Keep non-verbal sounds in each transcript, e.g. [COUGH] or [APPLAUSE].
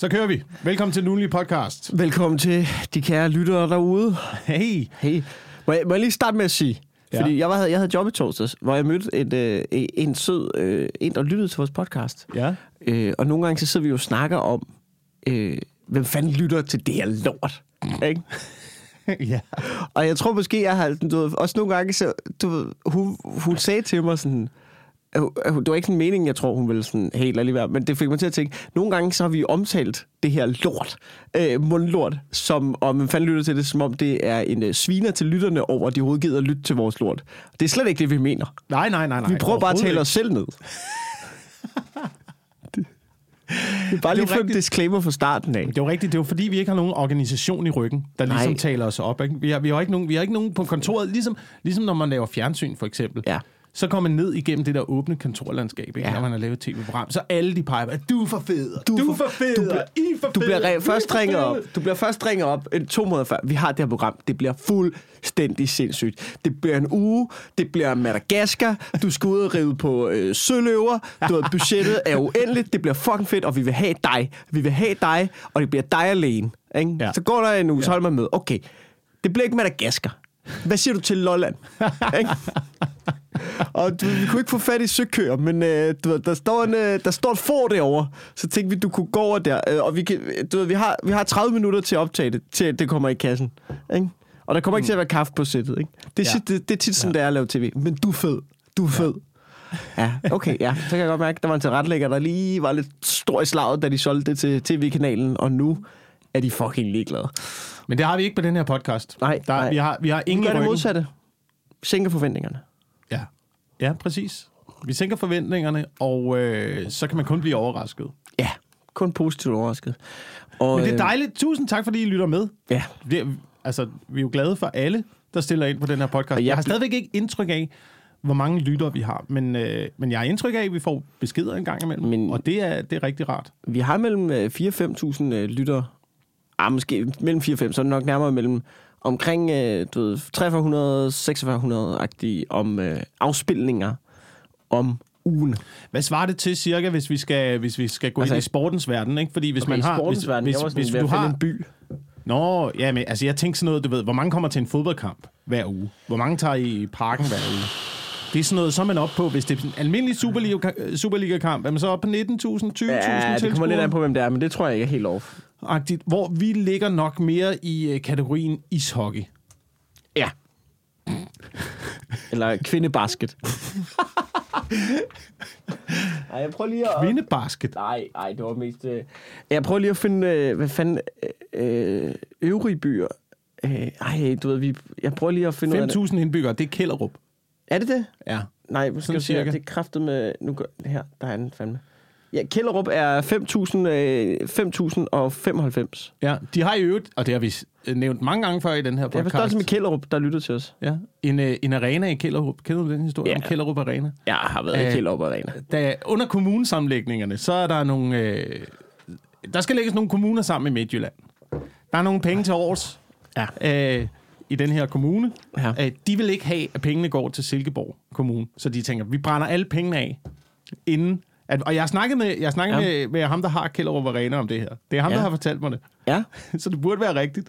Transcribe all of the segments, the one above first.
Så kører vi. Velkommen til Nulli Podcast. Velkommen til de kære lyttere derude. Hey. Hey. Må jeg, må jeg lige starte med at sige, Ja. fordi jeg, var, jeg havde job i torsdags, hvor jeg mødte et, øh, en sød, øh, en der lyttede til vores podcast. Ja. Øh, og nogle gange så sidder vi jo og snakker om, øh, hvem fanden lytter til det her lort. Ikke? [LAUGHS] ja. Og jeg tror måske, jeg har du ved, også nogle gange, så, du ved, hun, hun sagde til mig sådan, at hun- det var ikke sådan en mening, jeg tror, hun ville sådan helt alligevel, men det fik mig til at tænke, nogle gange så har vi omtalt det her lort, øh, mundlort, som om man fanden lytter til det, som om det er en øh, sviner til lytterne over, at de overhovedet gider at lytte til vores lort. Det er slet ikke det, vi mener. Nej, nej, nej, nej. Vi prøver bare at tale os selv ned. [LAUGHS] det, er bare lige for en disclaimer fra starten af. Det er jo rigtigt. Det er jo fordi, vi ikke har nogen organisation i ryggen, der Nej. ligesom taler os op. Ikke? Vi, har, vi, har ikke nogen, vi har ikke nogen på kontoret. Ligesom, ligesom når man laver fjernsyn, for eksempel. Ja. Så kommer man ned igennem det der åbne kontorlandskab, ikke? Ja. når man har lavet et tv-program. Så alle de peger, du er for fed. Du, du er for- fed. du bliver- I for Du bliver re- først ringet fede." op. Du bliver først ringet op en, to måneder før. Vi har det her program. Det bliver fuldstændig sindssygt. Det bliver en uge. Det bliver Madagaskar. Du skal ud og rive på øh, søløver. Du ved, budgettet er uendeligt. Det bliver fucking fedt, og vi vil have dig. Vi vil have dig, og det bliver dig alene. Ikke? Ja. Så går der en uge, så holder man med. Okay, det bliver ikke Madagaskar. Hvad siger du til Lolland? Og du, vi kunne ikke få fat i søkøer, men øh, du ved, der, står en, øh, der står et får derovre. Så tænkte vi, du kunne gå over der. Øh, og vi, kan, du ved, vi, har, vi har 30 minutter til at optage det, til det kommer i kassen. Ikke? Og der kommer ikke til at være kaffe på sættet. Ikke? Det, er Ja. ja. det, det er tit sådan, det er at lave tv. Men du er fed. Du er fed. Ja, okay, ja. Så kan jeg godt mærke, at der var en tilrettelægger, der lige var lidt stor i slaget, da de solgte det til tv-kanalen, og nu er de fucking ligeglade. Men det har vi ikke på den her podcast. Nej, der, nej. Vi har, vi har Vi ingen gør i det ryggen. modsatte. Sænker forventningerne. Ja, ja præcis. Vi sænker forventningerne, og øh, så kan man kun blive overrasket. Ja, kun positivt overrasket. Og, Men det er øh, dejligt. Tusind tak, fordi I lytter med. Ja, Vi er, altså, vi er jo glade for alle, der stiller ind på den her podcast. Og jeg Jeg har bl- stadigvæk ikke indtryk af, hvor mange lyttere vi har, men, øh, men jeg har indtryk af, at vi får beskeder en gang imellem, Men- og det er, det er rigtig rart. Vi har mellem øh, 4-5.000 øh, lyttere. Ah, måske mellem 4 og 5, så er det nok nærmere mellem omkring øh, du ved, 4300-4600-agtige om øh, afspilninger om ugen. Hvad svarer det til cirka, hvis vi skal, hvis vi skal gå Altså- ind i sportens verden? Ikke? Fordi hvis Okay, man har... sportens hvis, verden, hvis, hvis, ved du har en by. Nå, ja, men altså, jeg tænker sådan noget, du ved, hvor mange kommer til en fodboldkamp hver uge? Hvor mange tager i parken hver uge? Det er sådan noget, så er man op på, hvis det er en almindelig Superliga- Superliga-kamp, er man så oppe på 19.000, 20.000 Ja, det kommer lidt an på, hvem det er, men det tror jeg ikke er helt off. Agtigt, hvor vi ligger nok mere i øh, kategorien ishockey. Ja. [LAUGHS] Eller kvindebasket. [LAUGHS] Ej, jeg prøver lige at... Kvindebasket. Nej, nej, det var mest... Øh... Jeg prøver lige at finde, øh, hvad fanden, øh, øh, øvrige byer. Øh, ej, du ved, vi, jeg prøver lige at finde ud af det. 5.000 indbyggere, det er Kellerup. Er det det? Ja. Nej, sådan siger jeg, det er kraftet med... Nu gør, her, der er den fandme. Ja, Kjellerup er 5.000 øh, 5.095. ja. De har i øvrigt, og det har vi øh, nævnt mange gange før i den her Jeg forstår podcast. det med Kjellerup, der lytter til os. Ja, en, øh, en arena i Kellerup. Kender du den historie Ja. om Kellerup Arena? Jeg har været Øh, i Kjellerup Arena. Da, under kommunesamlægningerne, så er der nogle... Øh, der skal lægges nogle kommuner sammen i Midtjylland. Der er nogle penge til års Ja. øh, i den her kommune. Ja. Øh, de vil ikke have, at pengene går til Silkeborg Kommune. Så de tænker, vi brænder alle pengene af, inden... At, og jeg har snakket, med, jeg har snakket Ja. med, med ham, der har Kellerup Arena om det her. Det er ham, Ja. der har fortalt mig det. Ja. [LAUGHS] Så det burde være rigtigt.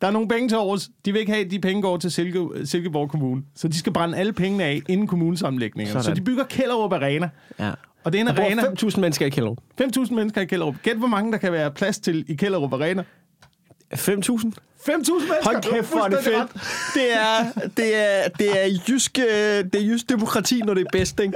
Der er nogle penge til års. De vil ikke have, at de penge går til Silke, Silkeborg Kommune. Så de skal brænde alle pengene af inden kommunesamlægningen. Så de bygger Kellerup Arena. ja. Og det er en Der arena. bor 5.000 mennesker i Kjellerup. 5.000 mennesker i Kellerup. Gæt, hvor mange der kan være plads til i Kellerup Arena. 5.000? 5.000 mennesker! Hold kæft, hvor er det fedt. Det er, det er, det er, jysk, øh, det er jysk demokrati, når det er bedst, ikke?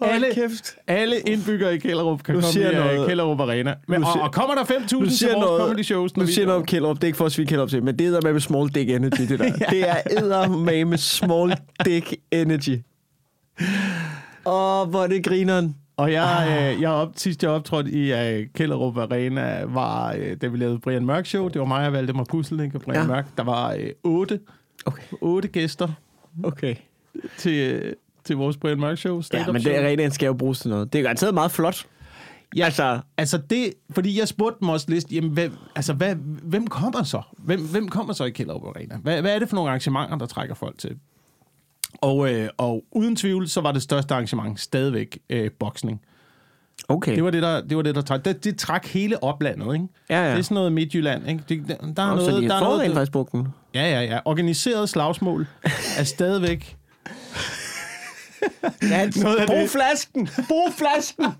Alle- kæft. Alle indbyggere i Kellerup kan Nu komme i jeg noget. Kellerup Arena. Men, og, og kommer der 5.000 Nu til vores noget, comedy shows? nu siger noget om Kjellerup. Det er ikke for at svige Kjellerup til, men det er der med small dick energy, det der. [LAUGHS] Det er edder med small dick energy. Åh, hvor er det grineren. Og jeg, øh, jeg op, sidst jeg optrådte i øh, Kellerup Arena, var, øh, da vi lavede Brian Mørk Show. Det var mig og Valdemar Pusselnik og Brian Ja. ja. Mørk. Der var øh, otte, Okay. otte gæster Okay. til, øh, til vores Brian Mørk Show. Ja, men show. det arenaen skal jo bruges til noget. Det er garanteret meget flot. Ja, altså, Altså det, fordi jeg spurgte dem også lidt, jamen, hvad, altså, hvad, hvem kommer så? Hvem, hvem kommer så i Kjellerup Arena? Hvad, hvad er det for nogle arrangementer, der trækker folk til? Og, øh, og uden tvivl, så var det største arrangement stadigvæk øh, boksning. Okay. Det var det, der, det, var det, der trak. Det, det trak hele oplandet, ikke? Ja, ja. Det er sådan noget Midtjylland, ikke? Det, der, der er Nå, noget... så de der er noget. Ja, ja, ja. Organiseret slagsmål er stadigvæk... [LAUGHS] Noget brug det- flasken! Brug flasken! [LAUGHS]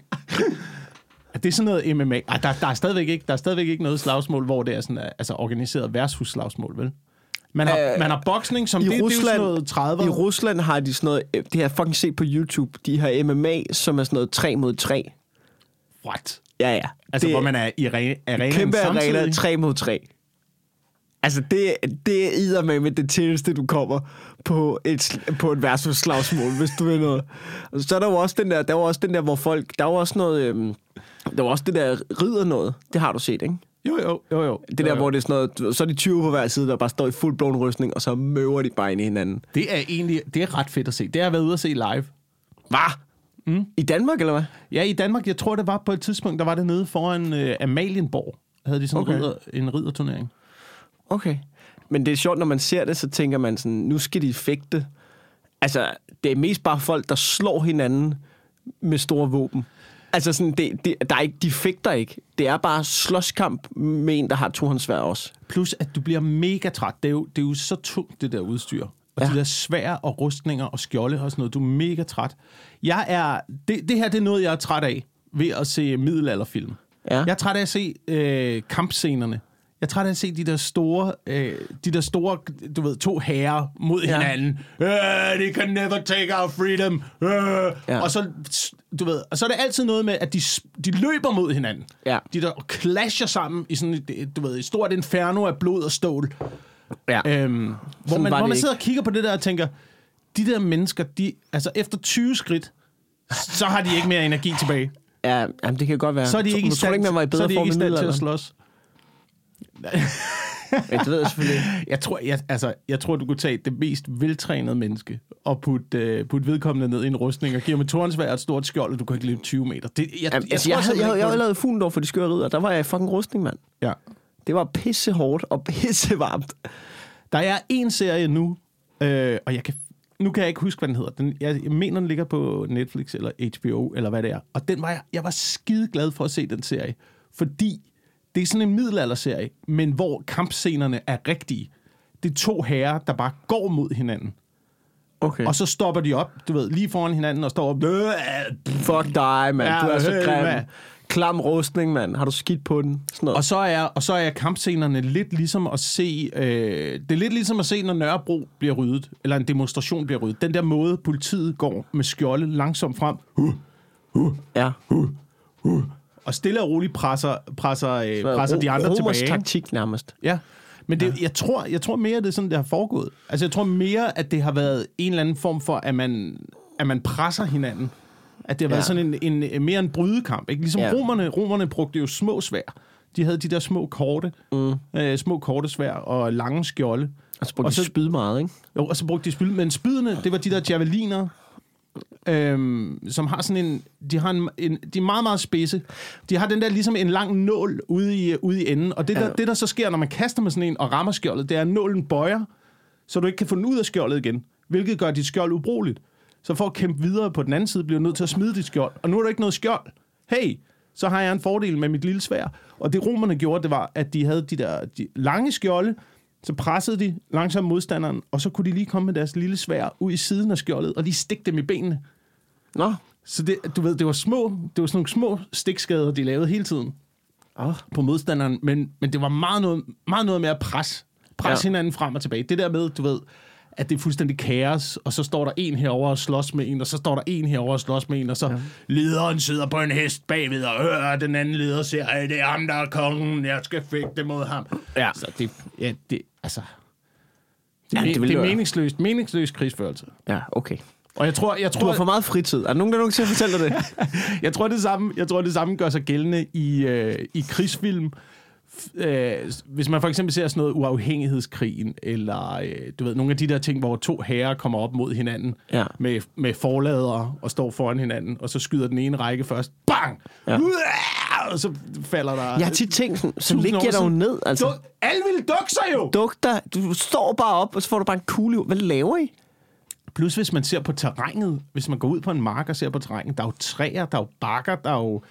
Det er sådan noget MMA. Ej, der, der, er stadigvæk ikke, der er stadigvæk ikke noget slagsmål, hvor det er sådan, altså organiseret versus slagsmål, vel? Man har, Øh, man har boksning, som i det, det er Rusland- sådan noget 30'er. I Rusland har de sådan noget, øh, det har jeg fucking set på YouTube, de har MMA, som er sådan noget 3 mod 3. What? Ja, ja. Altså, det, hvor man er i re- arenaen kæmpe samtidig. arena, 3 mod 3. Altså, det, det er med med det tætteste, du kommer på et, på et versus slagsmål, hvis du vil noget. Og så er der jo også den der, der var også den der, hvor folk, der var også noget, øhm, der var også det der ridder noget. Det har du set, ikke? Jo, jo, jo, jo. Det der, jo, jo. hvor det er sådan noget, så er de 20 på hver side, der bare står i fuld blown rystning, og så møver de bare ind i hinanden. Det er egentlig det er ret fedt at se. Det har jeg været ude at se live. Hvad? Mm. I Danmark, eller hvad? Ja, i Danmark, jeg tror, det var på et tidspunkt, der var det nede foran øh, Amalienborg. Havde de sådan Okay. okay. ridder, en ridderturnering. Okay. Men det er sjovt, når man ser det, så tænker man sådan, nu skal de fægte. Altså, det er mest bare folk, der slår hinanden med store våben. Altså sådan, det, det, der er ikke, de fægter ikke. Det er bare slåskamp med en, der har tohåndssvær også. Plus, at du bliver mega træt. Det er jo, det er jo så tungt, det der udstyr. Og ja. de der svær og rustninger og skjolde og sådan noget. Du er mega træt. Jeg er, det, det her det er noget, jeg er træt af ved at se middelalderfilm. Ja. Jeg er træt af at se øh, kampscenerne. Jeg er træt af at se de der store, øh, de der store, du ved, to herrer mod Ja. hinanden. Uh, they can never take our freedom. Uh, Ja. Og så, du ved, og så er det altid noget med, at de, de løber mod hinanden. Ja. De der clasher sammen i sådan et, du ved, et stort inferno af blod og stål. Ja. Øhm, hvor man, hvor man ikke. sidder og kigger på det der og tænker, de der mennesker, de, altså efter 20 skridt, så har de ikke mere energi tilbage. ja, jamen, det kan godt være. Så er de ikke i jeg tror stand, ikke, man var i så er de ikke i stand til at slås. Ja, det ved jeg selvfølgelig. [LAUGHS] Jeg tror, jeg, altså, jeg tror, du kunne tage det mest veltrænede menneske og putte, uh, putte vedkommende ned i en rustning og give ham et tornsvær et stort skjold, og du kan ikke løbe 20 meter. Det, jeg, Jamen, altså, jeg, jeg, havde, jeg, jeg havde lavet Fuglendorf for de skøre ridder. Der var jeg i fucking rustning, mand. Ja. Det var pisse hårdt og [LAUGHS] pisse varmt. Der er en serie nu, øh, og jeg kan, nu kan jeg ikke huske, hvad den hedder. Den, jeg, jeg mener, den ligger på Netflix eller HBO, eller hvad det er. Og den var jeg, jeg var skide glad for at se den serie, fordi det er sådan en middelalderserie, men hvor kampscenerne er rigtige. Det er to herrer, der bare går mod hinanden. Okay. Og så stopper de op, du ved, lige foran hinanden og står op. Fuck dig, mand. Ja, du er så hey, grim. Klam rustning, mand. Har du skidt på den? Sådan noget. Og så er, og så er kampscenerne lidt ligesom at se... Øh, det er lidt ligesom at se, når Nørrebro bliver ryddet, eller en demonstration bliver ryddet. Den der måde, politiet går med skjolde langsomt frem, ja. Og stille og roligt presser, presser, øh, presser Ro- de andre Romers tilbage. taktik nærmest. Ja. Men det, jeg, tror, jeg tror mere, det er sådan, det har foregået. Altså, jeg tror mere, at det har været en eller anden form for, at man, at man presser hinanden. At det har været Ja. sådan en, en, mere en brydekamp. Ikke? Ligesom Ja. ja. romerne, romerne brugte jo små svær. De havde de der små korte, mm. øh, små korte svær og lange skjolde. Og så brugte Og de så- spyd meget, ikke? Jo, og så brugte de spyd. Men spydene, det var de der javeliner, øhm, som har sådan en... De, har en, en, de er meget, meget spidse. De har den der ligesom en lang nål ude i, ude i enden. Og det, der, Ja. det, der så sker, når man kaster med sådan en og rammer skjoldet, det er, at nålen bøjer, så du ikke kan få den ud af skjoldet igen. Hvilket gør dit skjold ubrugeligt. Så for at kæmpe videre på den anden side, bliver du nødt til at smide dit skjold. Og nu er der ikke noget skjold. Hey, så har jeg en fordel med mit lille svær. Og det romerne gjorde, det var, at de havde de der de lange skjolde, så pressede de langsomt modstanderen, og så kunne de lige komme med deres lille svær ud i siden af skjoldet, og lige stikke dem i benene. Nå. Så det, du ved, det var små, det var sådan nogle små stikskader, de lavede hele tiden Oh. på modstanderen, men, men det var meget noget, meget noget med at presse, presse Ja. hinanden frem og tilbage. Det der med, du ved, at det er fuldstændig kaos, og så står der en herover og slås med en, og så står der en herover og slås med en, og så ja. lederen sidder på en hest bagved, og øh, den anden leder siger, at det er ham, der er kongen, jeg skal fægte mod ham. Ja. Så det, ja, det, altså... Det, Ja, det det, det er meningsløst, meningsløs krigsførelse. Ja, okay. Og jeg tror, jeg Du tror, har for meget fritid. Er der nogen, der nogen til at fortælle dig det? [LAUGHS] jeg tror det samme, jeg tror det samme gør sig gældende i øh, i krigsfilm. Øh, hvis man for eksempel ser sådan noget uafhængighedskrigen, eller øh, du ved, nogle af de der ting, hvor to herrer kommer op mod hinanden Ja. med, med forladere og står foran hinanden, og så skyder den ene række først. Bang! Ja. Ja. Og så falder der... Jeg har tit tænkt sådan, så ligger jeg siden. ned. Altså, Du, alle ville dukke sig jo! duk dig. Du står bare op, og så får du bare en kugle. Hvad laver I? Plus hvis man ser på terrænet, hvis man går ud på en mark og ser på terrænet, der er jo træer, der er jo bakker, der er jo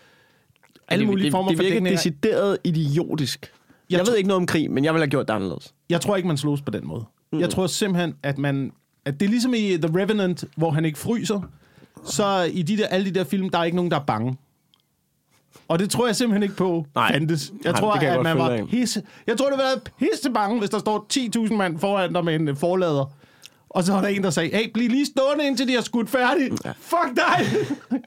alle det, mulige det, former det for virker dækninger. decideret idiotisk. Jeg, jeg ved ikke noget om krig, men jeg vil have gjort det anderledes. Jeg tror ikke, man slås på den måde. Mm. Jeg tror simpelthen, at man... At det er ligesom i The Revenant, hvor han ikke fryser. Så i de der, alle de der film, der er ikke nogen, der er bange. Og det tror jeg simpelthen ikke på Nej. fandtes. Jeg Nej, tror, det jeg at man var pisse... Jeg tror, det være pisse bange, hvis der står 10.000 mand foran dig med en øh, forlader. Og så var der en, der sagde, hey, bliv lige stående, indtil de har skudt færdigt. Ja. Fuck dig!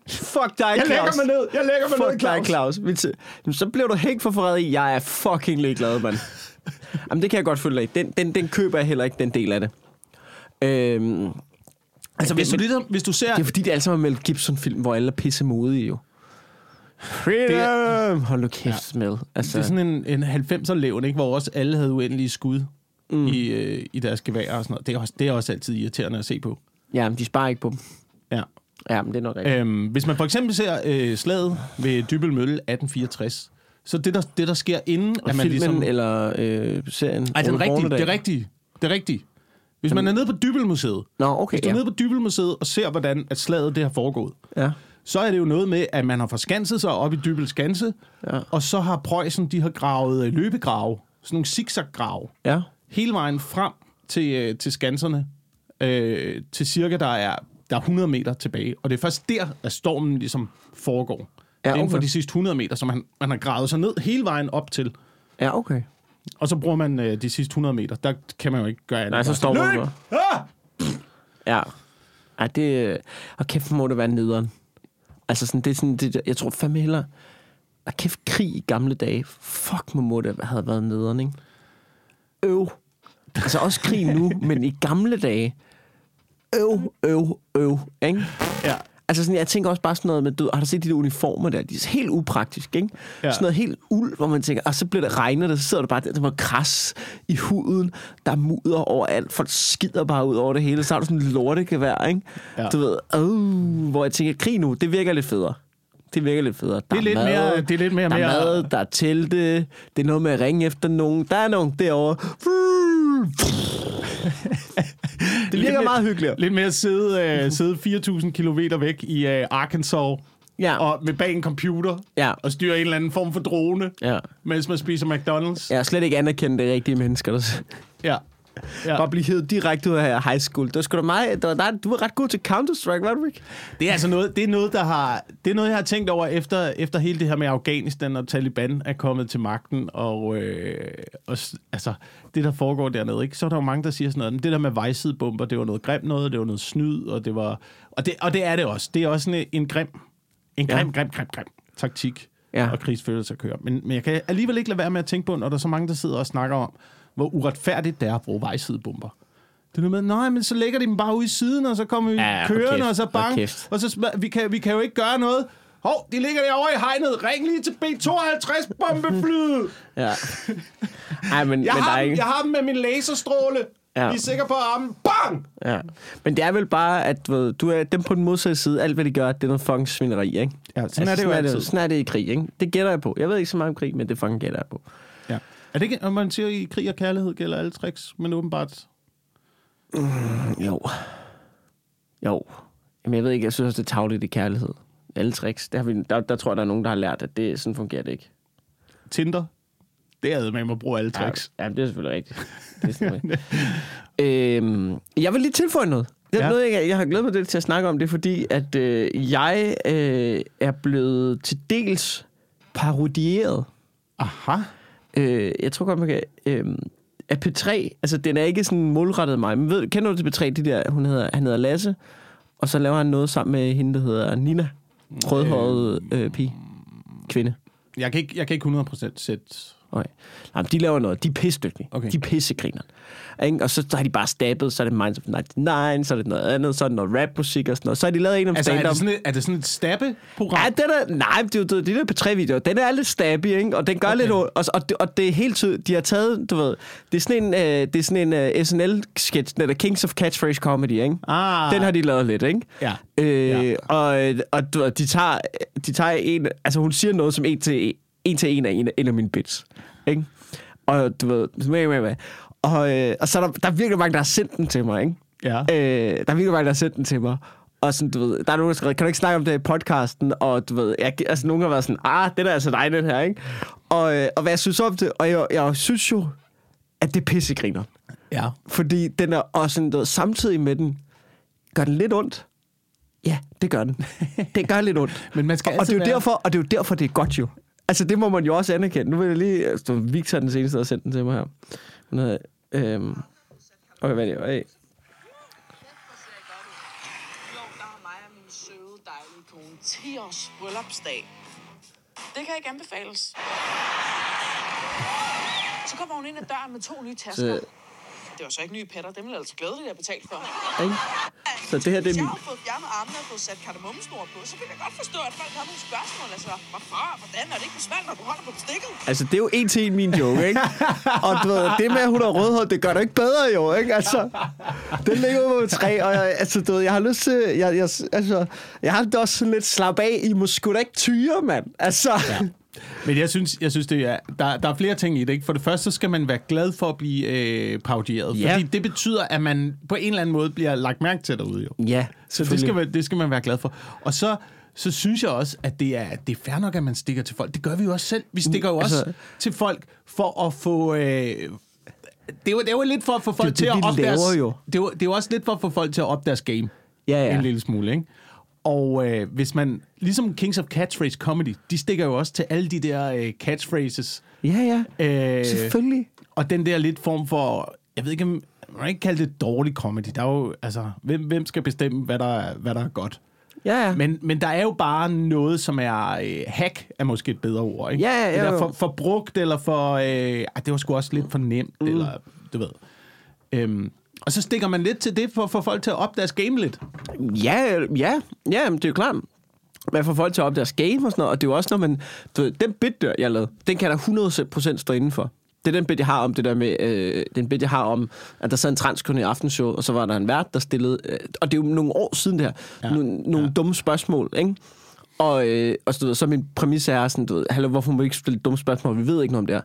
Fuck dig, Jeg lægger mig ned. Jeg lægger mig ned, Fuck dig, Claus. Claus. T- Jamen, Så bliver du hængt for forræderi. Jeg er fucking ligeglad, mand. Jamen, det kan jeg godt følge dig i. Den, den, den køber jeg heller ikke, den del af det. Øhm, Altså, hvis du, men- ligesom, hvis du ser... det er fordi, det er alle sammen Mel Gibson-film, hvor alle er pisse modige, jo. Freedom! Hold nu kæft ja. med. Altså, Det er sådan en, en 90'er levn, ikke? hvor også alle havde uendelige skud mm. i, øh, i deres gevær og sådan noget. Det er, også, det er også altid irriterende at se på. Ja, men de sparer ikke på dem. Ja. Ja, men det er nok rigtigt. Øhm, hvis man for eksempel ser øh, slaget ved Dybel Mølle 1864, så det der, det, der sker inden, Og at man filmen ligesom... eller øh, serien? Ej, den Ole rigtige, det er rigtige. Det er rigtige. Hvis man er nede på Dybelmuseet, Nå, okay, hvis du er ja. nede på Dybelmuseet og ser, hvordan at slaget det har foregået, ja. så er det jo noget med, at man har forskanset sig op i Dybel Skanse, Ja. og så har Preussen, de har gravet øh, løbegrave, sådan nogle zigzag-grave, Ja. Hele vejen frem til, øh, til skanserne, øh, til cirka der er, der er 100 meter tilbage. Og det er først der, at stormen ligesom foregår. Ja, okay. Inden for de sidste 100 meter, som man, man har gravet sig ned hele vejen op til. Ja, okay. Og så bruger man øh, de sidste 100 meter. Der kan man jo ikke gøre andet. Nej, så står man Løb! Ah! Ja. Ej, det... Og kæft, må det være nederen. Altså, sådan, det er sådan... Det, jeg tror fandme hellere... Og kæft, krig i gamle dage. Fuck, må det have været nederen, ikke? Øv. Altså, også krig nu, men i gamle dage. Øv, øv, øv, ikke? Ja. Altså sådan, jeg tænker også bare sådan noget med, du, har du set de der uniformer der? De er helt upraktiske, ikke? Ja. Sådan noget helt uld, hvor man tænker, og så bliver det regnet, og så sidder du bare der, der var kras i huden, der er mudder overalt, folk skider bare ud over det hele, så har du sådan en lortegevær, ikke? Ja. Du ved, øh, hvor jeg tænker, krig nu, det virker lidt federe. Det virker lidt federe. Der Det er lidt mad, mere- det er lidt mere- der er mere- mad, der er telte, det er noget med at ringe efter nogen. Der er nogen derovre. Det virker mere- meget hyggeligt. Lidt mere at sidde, øh, sidde 4.000 kilometer væk i øh, Arkansas, Ja. og med bag en computer, Ja. og styre en eller anden form for drone, Ja. mens man spiser McDonald's. Jeg har slet ikke anerkendt det rigtige mennesker, der Ja. Ja. Bare blive hævet direkte ud af high school. Det var sgu da mig. Det var dig. Du var ret god til Counter-Strike, var du ikke? Det er altså noget, det er noget, der har, det er noget, jeg har tænkt over efter, efter hele det her med Afghanistan og Taliban er kommet til magten, og, øh, og altså, det, der foregår dernede, ikke? så er der jo mange, der siger sådan noget, "Men det der med vejsidebomber, det var noget grimt noget, det var noget snyd, og det var, og det, og det er det også. Det er også en, en grim, en Ja. grim, grim, grim, grim taktik Ja. og krigsførelse at køre. Men, men jeg kan alligevel ikke lade være med at tænke på, når der er så mange, der sidder og snakker om, hvor uretfærdigt det er at bruge vejsidebomber. Det er noget med, nej, men så lægger de dem bare ud i siden, og så kommer vi Ja, kørende, kæft, og så bang. kæft. Og så vi kan, vi kan jo ikke gøre noget. Hov, de ligger derovre i hegnet. Ring lige til B-52-bombeflyet. [LAUGHS] Ja. Ej, men, Jeg, men der har er dem, ikke... jeg har dem med min laserstråle. Ja. I er sikre på armen. Bang! Ja. Men det er vel bare, at du, ved, du er dem på den modsatte side. Alt, hvad de gør, det er noget fucking svineri, ikke? Altså, Ja, sådan er det jo sådan altid. sådan er det i krig, ikke? Det gætter jeg på. Jeg ved ikke så meget om krig, men det fucking gætter jeg på. Ja. Er det ikke, når man siger, i krig og kærlighed gælder alle tricks, men åbenbart... Jo. Jo. Jamen, jeg ved ikke, jeg synes også, det er tavligt i kærlighed. Alle tricks. Der, har vi, der, der tror jeg, der er nogen, der har lært, at det, sådan fungerer det ikke. Tinder, det er med at bruge alle tricks. Ja, ja, det er selvfølgelig rigtigt. Det er [LAUGHS] øhm, jeg vil lige tilføje noget. Det er Ja. noget, jeg, jeg har glædet mig lidt til at snakke om det, fordi at øh, jeg øh, er blevet til dels parodieret. Aha. Øh, jeg tror godt, man kan... Øh, at P3, altså den er ikke sådan målrettet mig, men ved, kender du til P3, de der, hun hedder, han hedder Lasse, og så laver han noget sammen med hende, der hedder Nina, rødhåret øh, pige, kvinde. Jeg kan ikke, jeg kan ikke 100% sætte... Okay. Nej, de laver noget. De er pissedygtige. Okay. De er pissegriner. Ikke? Og så, så har de bare stabbet, så er det Minds of 99, så er det noget andet, så er det noget rapmusik og sådan noget. Så har de lavet en om Altså, er stand-up. det sådan et, er det sådan et stabbe-program? Ja, den er, nej, det er jo de der på tre videoer. Den er lidt stabby, ikke? Og den gør Okay. lidt ondt. Og, og, det, og det er helt tydeligt. De har taget, du ved, det er sådan en, øh, det er sådan en uh, SNL-sketch, den der Kings of Catchphrase Comedy, ikke? Ah. Den har de lavet lidt, ikke? Ja. Øh, Ja. Og, og du ved, de tager, de tager en... Altså, hun siger noget som en til en, til en af en, en af mine bits. Ikke? Og du ved... med, med, med. Og, øh, og så er der, der er virkelig mange, der har sendt den til mig, ikke? Ja. Øh, der er virkelig mange, der har sendt den til mig. Og sådan, du ved, der er nogen, der skrevet, kan du ikke snakke om det i podcasten? Og du ved, jeg, altså nogen har været sådan, ah, den er altså dig, den her, ikke? Og, øh, og hvad jeg synes om det, og jeg, jeg synes jo, at det er pissegriner. Ja. Fordi den er også sådan, ved, samtidig med den, gør den lidt ondt. Ja, det gør den. Det gør lidt ondt. [LAUGHS] Men man skal og, og det er være- derfor, og det er jo derfor, det er godt jo. Altså, det må man jo også anerkende. Nu vil jeg lige... Altså, Victor den seneste, der har sendt den til mig her. Hun hedder... Øhm, okay, hvad er det? Hey. Søde, dejlige kone 10 års bryllupsdag. Det kan ikke anbefales. Så kommer hun ind ad døren med to nye tasker. Så- Det var så ikke nye patter, dem ville jeg altså glædeligt have betalt for. Ikke? Så det her, det er Hvis jeg har fået fjernet armene og fået sat kardemommesnor på, så kan jeg godt forstå, at folk har nogle spørgsmål. Altså, hvorfor? Hvordan er det ikke besværligt, når du holder på bestikket? Altså, det er jo en til en min joke, ikke? Og du ved, det med, at hun har rødhåret, det gør det ikke bedre jo, ikke? Altså, den ligger på træ, og jeg, altså, du ved, jeg har lyst til... Jeg, jeg, altså, jeg har det også sådan lidt slap af. I må sgu da ikke tyre, mand. Altså... Ja. Men jeg synes, jeg synes det er, der, der er flere ting i det. Ikke? For det første så skal man være glad for at blive øh, parodieret. Ja. Fordi det betyder, at man på en eller anden måde bliver lagt mærke til derude. Jo. Ja, Så det skal, man, det skal man være glad for. Og så, så synes jeg også, at det er, det er fair nok, at man stikker til folk. Det gør vi jo også selv. Vi stikker jo altså- også til folk for at få... Øh, det, jo, det jo lidt for at få folk det, til at vi op laver deres... jo. Det, det jo også lidt for at få folk til at op deres game. Ja, ja. En lille smule, ikke? Og øh, hvis man... Ligesom Kings of Catchphrase Comedy, de stikker jo også til alle de der øh, catchphrases. Ja, ja. Øh, Selvfølgelig. og den der lidt form for... Jeg ved ikke, om... Man kan ikke kalde det dårlig comedy. Der er jo... Altså, hvem, hvem skal bestemme, hvad der, er, hvad der er godt? Ja, ja. Men, men der er jo bare noget, som er... Øh, hack er måske et bedre ord, ikke? Ja, ja, der jo. for, for brugt, eller for... Øh, ej, det var sgu også lidt for nemt, mm. eller du ved. Øhm, og så stikker man lidt til det, for at få folk til at op deres game lidt. Ja, ja, ja, det er jo klart. Man får folk til at op deres game og sådan noget, og det er jo også, når man... Du ved, den bit, der jeg lavede, den kan der 100% stå indenfor. Det er den bit, jeg har om det der med... Øh, den bit, jeg har om, at der sad en transkunde i aftenshow, og så var der en vært, der stillede... Øh, og det er jo nogle år siden det her. Ja, Ja, nogle, ja. dumme spørgsmål, ikke? Og, øh, og så, du ved, så min præmis er sådan, du ved, Hallo, hvorfor må vi ikke stille dumme spørgsmål? Vi ved ikke noget om det her.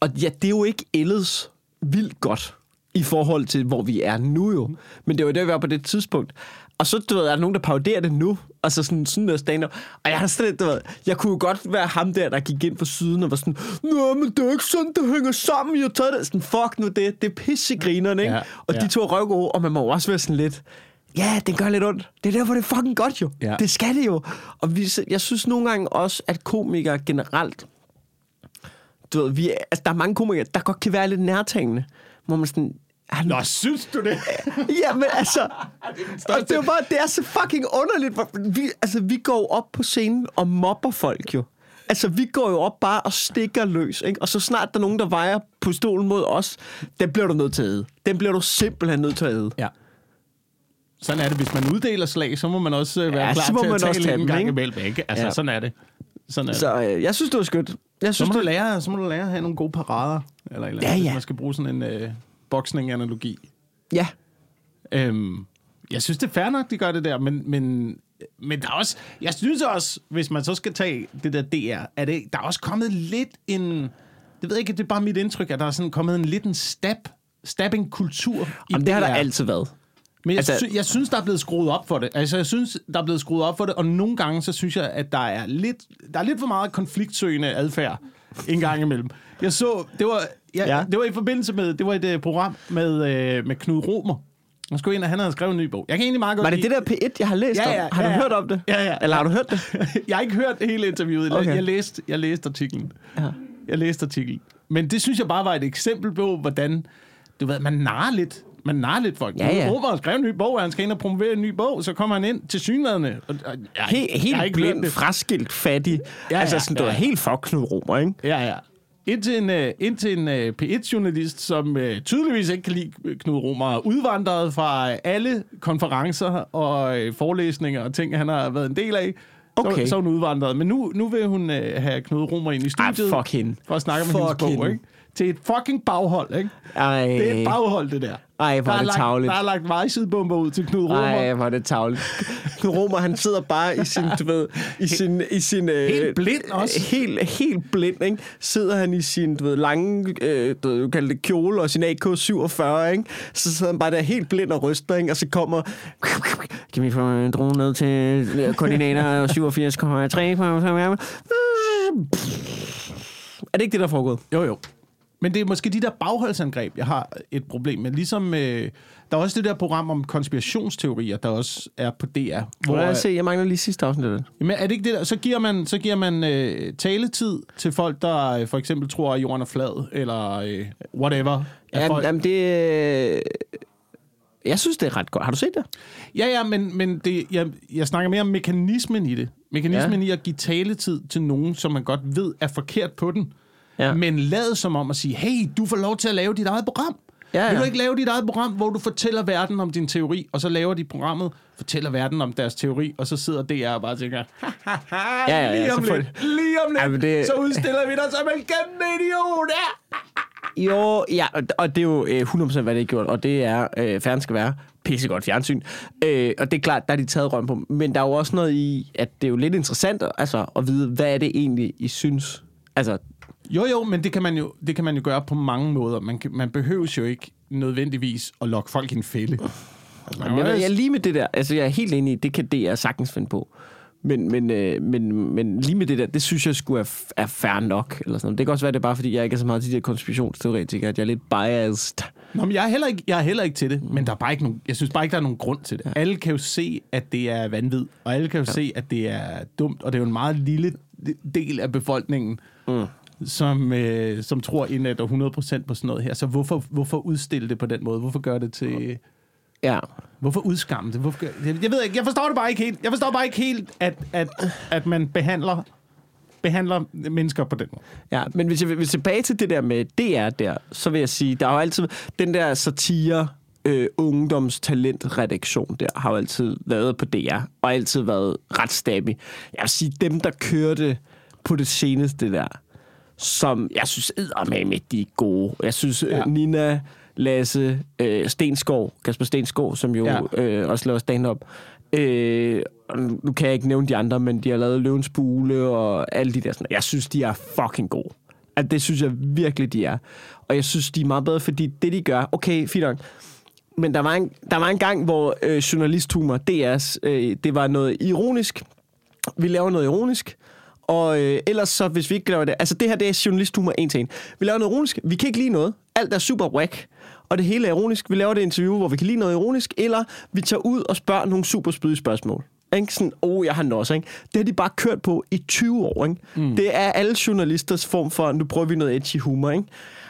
Og ja, det er jo ikke ellers vildt godt i forhold til, hvor vi er nu jo. Men det var det, vi var på det tidspunkt. Og så, du ved, er der nogen, der paroderer det nu. Og så sådan, sådan noget stand Og jeg har lidt, du ved, jeg kunne jo godt være ham der, der gik ind på siden og var sådan, Nå, men det er ikke sådan, det hænger sammen. Jeg har taget det. Sådan, fuck nu det. Det er pissegrinerne, ikke? Ja, og ja. de to røvgode, og man må også være sådan lidt, ja, det gør lidt ondt. Det er derfor, det er fucking godt jo. Ja. Det skal det jo. Og vi, jeg synes nogle gange også, at komikere generelt, du ved, vi, altså, der er mange komikere, der godt kan være lidt nærtagende. Hvor man sådan, "Ah, Nå, synes du det? [LAUGHS] Ja, men altså... [LAUGHS] og det er bare, det er så fucking underligt. Vi, altså, vi går jo op på scenen og mobber folk jo. Altså, vi går jo op bare og stikker løs, ikke? Og så snart der er nogen, der vejer på stolen mod os, den bliver du nødt til at æde. Den bliver du simpelthen nødt til at æde. Ja. Sådan er det. Hvis man uddeler slag, så må man også øh, være Ja, klar så må til at man tage også lidt tage en dem, gang imellem. Ikke? Altså, Ja. sådan er det. Sådan er det. Så øh, jeg synes, det var skønt. Jeg Så synes, må, du det, lære, så må du lære at have nogle gode parader. Eller, eller Ja, hvis ja. man skal bruge sådan en øh, boksning-analogi. ja. Øhm, jeg synes, det er fair nok, de gør det der, men, men, men der er også... Jeg synes også, hvis man så skal tage det der DR, er det, der er også kommet lidt en... Det ved jeg ikke, det er bare mit indtryk, at der er sådan kommet en lidt en stab, stabbing-kultur i Jamen, det har der altid været. Men jeg, altså, sy- jeg synes, der er blevet skruet op for det. Altså, jeg synes, der er blevet skruet op for det, og nogle gange, så synes jeg, at der er lidt, der er lidt for meget konfliktsøgende adfærd en gang imellem. Jeg så, det var, jeg, Ja. ja. det var i forbindelse med, det var et uh, program med, uh, med Knud Romer. Han skulle ind, og han havde skrevet en ny bog. Jeg kan egentlig meget godt Var det lide- det der P1, jeg har læst Ja, ja, om? Har ja, du ja. hørt om det? Ja, ja. Eller har du hørt det? [LAUGHS] jeg har ikke hørt hele interviewet. Okay. Jeg, læste, jeg læste artiklen. Ja. Jeg læste artiklen. Men det synes jeg bare var et eksempel på, hvordan du ved, man narrer lidt. Man narrer lidt folk. Ja, ja. Romer har skrevet en ny bog, og han skal ind og promovere en ny bog, så kommer han ind til synlædende. Og, og, jeg, Helt, jeg helt hørt blind, fraskilt, fattig. Ja, altså, ja, sådan, du ja, er ja. helt fuck Knud Romer, ikke? Ja, ja. Indtil en, uh, indtil en uh, P1-journalist, som uh, tydeligvis ikke kan lide Knud Romer, er udvandret fra alle konferencer og uh, forelæsninger og ting, han har været en del af. Okay. Så, så hun udvandret. Men nu, nu vil hun uh, have Knud Romer ind i studiet. fuck hende. For at snakke om Fuck hendes bog, hende. ikke? Til et fucking baghold, ikke? Ej, Det er et baghold, det der. ej hvor er det lagt, tavligt. der er lagt vejsidebomber ud til Knud Romer. Ej, hvor er det tavligt. [LAUGHS] Knud Romer, han sidder bare i sin, du ved, i sin... I sin øh, Helt blind også. Helt, helt blind, ikke? Sidder han i sin, du ved, lange, øh, du ved, du kalder det kjole og sin AK-47, ikke? Så sidder han bare der helt blind og ryster, ikke? Og så kommer... Kan vi få en drone ned til øh, koordinater [LAUGHS] 87,3? Er det ikke det, der er foregået? Jo, jo. Men det er måske de der bagholdsangreb, jeg har et problem med. Ligesom, øh, der er også det der program om konspirationsteorier, der også er på DR. Hvor Hvor, jeg se, jeg mangler lige sidste afsnit af det. jamen, er det ikke det der? Så giver man, så giver man øh, taletid til folk, der øh, for eksempel tror, at jorden er flad, eller øh, whatever. At Jamen, folk, jamen det... øh, Jeg synes, det er ret godt. Har du set det? Ja, ja, men, men det, jeg, jeg snakker mere om mekanismen i det. Mekanismen ja. i at give taletid til nogen, som man godt ved er forkert på den. Ja. Men lad som om at sige, hey, du får lov til at lave dit eget program. Ja, Vil ja. du ikke lave dit eget program, hvor du fortæller verden om din teori, og så laver de programmet, fortæller verden om deres teori, og så sidder DR og bare tænker, [LAUGHS] Ja, ja, ja, lige om lidt, selvfølgelig. lige om lidt, Ja, det- så udstiller vi dig som en kæmpe idiot. Ja. [LAUGHS] Jo, ja, og- det er jo øh, 100% hvad det er gjort, og det er, øh, færden skal være, pissegodt fjernsyn. Øh, og det er klart, der er de taget røven på. Men der er jo også noget i, at det er jo lidt interessant altså, at vide, hvad er det egentlig, I synes? Altså, Jo, jo, men det kan man jo, det kan man jo gøre på mange måder. Man, kan, man behøves jo ikke nødvendigvis at lokke folk i en fælde. Altså, Jamen, jeg, ved- jeg er lige med det der, altså jeg er helt enig i, det kan DR sagtens finde på. Men, men, øh, men, men lige med det der, det synes jeg skulle er, er fair nok. Eller sådan. noget. Det kan også være, det er bare, fordi jeg ikke er så meget til de der konspirationsteoretikere, at jeg er lidt biased. Nå, men jeg er, heller ikke, jeg er heller ikke til det, men der er bare ikke nogen, jeg synes bare ikke, der er nogen grund til det. Ja. Alle kan jo se, at det er vanvid, og alle kan jo ja. se, at det er dumt, og det er jo en meget lille del af befolkningen, mm. Som, øh, som tror indad 100% på sådan noget her. Så hvorfor, hvorfor udstille det på den måde? Hvorfor gøre det til... Ja. Hvorfor udskamme det? Hvorfor gør, jeg, jeg ved ikke, jeg forstår det bare ikke helt. Jeg forstår bare ikke helt, at, at, at man behandler, behandler mennesker på den måde. Ja, men hvis jeg vil tilbage til det der med DR der, så vil jeg sige, der har jo altid den der satire øh, ungdomstalentredaktion der, har jo altid været på DR, og altid været ret stabig. Jeg vil sige, dem der kørte på det seneste der, som jeg synes med de er gode. Jeg synes, ja. Ja. Nina, Lasse, øh, Stenskov, Kasper Stenskov, som jo ja. Øh, også laver stand-up, øh, nu nu kan jeg ikke nævne de andre, men de har lavet Løvens Bule og alle de der. Sådan. Jeg synes, de er fucking gode. At det synes jeg virkelig, de er. Og jeg synes, de er meget bedre, fordi det, de gør... Okay, fint nok. Men der var en, der var en gang, hvor øh, journalisthumor, DR's, øh, det var noget ironisk. Vi laver noget ironisk. Og øh, ellers så, hvis vi ikke laver det... Altså, det her, det er journalisthumor en til en. Vi laver noget ironisk. Vi kan ikke lide noget. Alt er super whack. Og det hele er ironisk. Vi laver det interview, hvor vi kan lide noget ironisk. Eller vi tager ud og spørger nogle super spydige spørgsmål. Ikke? Sådan, oh, jeg har også, ikke? Det har de bare kørt på i 20 år, ikke? Mm. Det er alle journalisters form for, nu prøver vi noget edgy humor, ikke?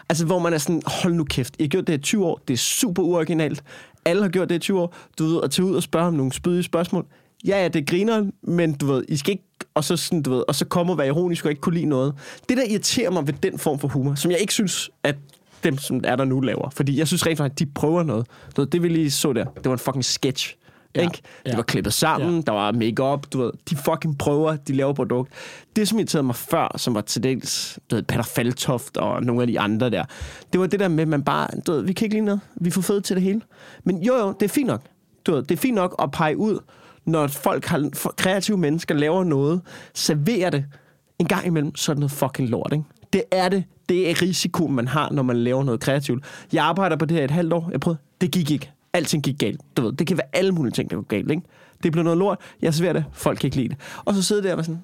Altså, hvor man er sådan, hold nu kæft, I har gjort det i 20 år, det er super uoriginalt. Alle har gjort det i 20 år. Du ved, at tage ud og spørge om nogle spydige spørgsmål. Ja, ja, det griner, men du ved, I skal ikke og så, sådan, du ved, og så komme og være ironisk og ikke kunne lide noget. Det, der irriterer mig ved den form for humor, som jeg ikke synes, at dem, som er der nu, laver. Fordi jeg synes rent faktisk, at de prøver noget. Du ved, det vi lige så der, det var en fucking sketch. Ja. Ikke? Det Ja. var klippet sammen, ja. der var makeup, du ved, de fucking prøver, de laver produkt. Det, som irriterede mig før, som var til dels, du ved, Peter Faltoft og nogle af de andre der, det var det der med, at man bare, du ved, vi kan ikke lide noget, vi får fedt til det hele. Men jo, jo, det er fint nok. Du ved, det er fint nok at pege ud, når folk har, kreative mennesker laver noget, serverer det en gang imellem, så er det noget fucking lort, ikke? Det er det. Det er risiko, man har, når man laver noget kreativt. Jeg arbejder på det her et halvt år. Jeg prøvede. Det gik ikke. Alting gik galt. Du ved, det kan være alle mulige ting, der går galt, ikke? Det blev noget lort. Jeg serverer det. Folk kan ikke lide det. Og så sidder der og var sådan...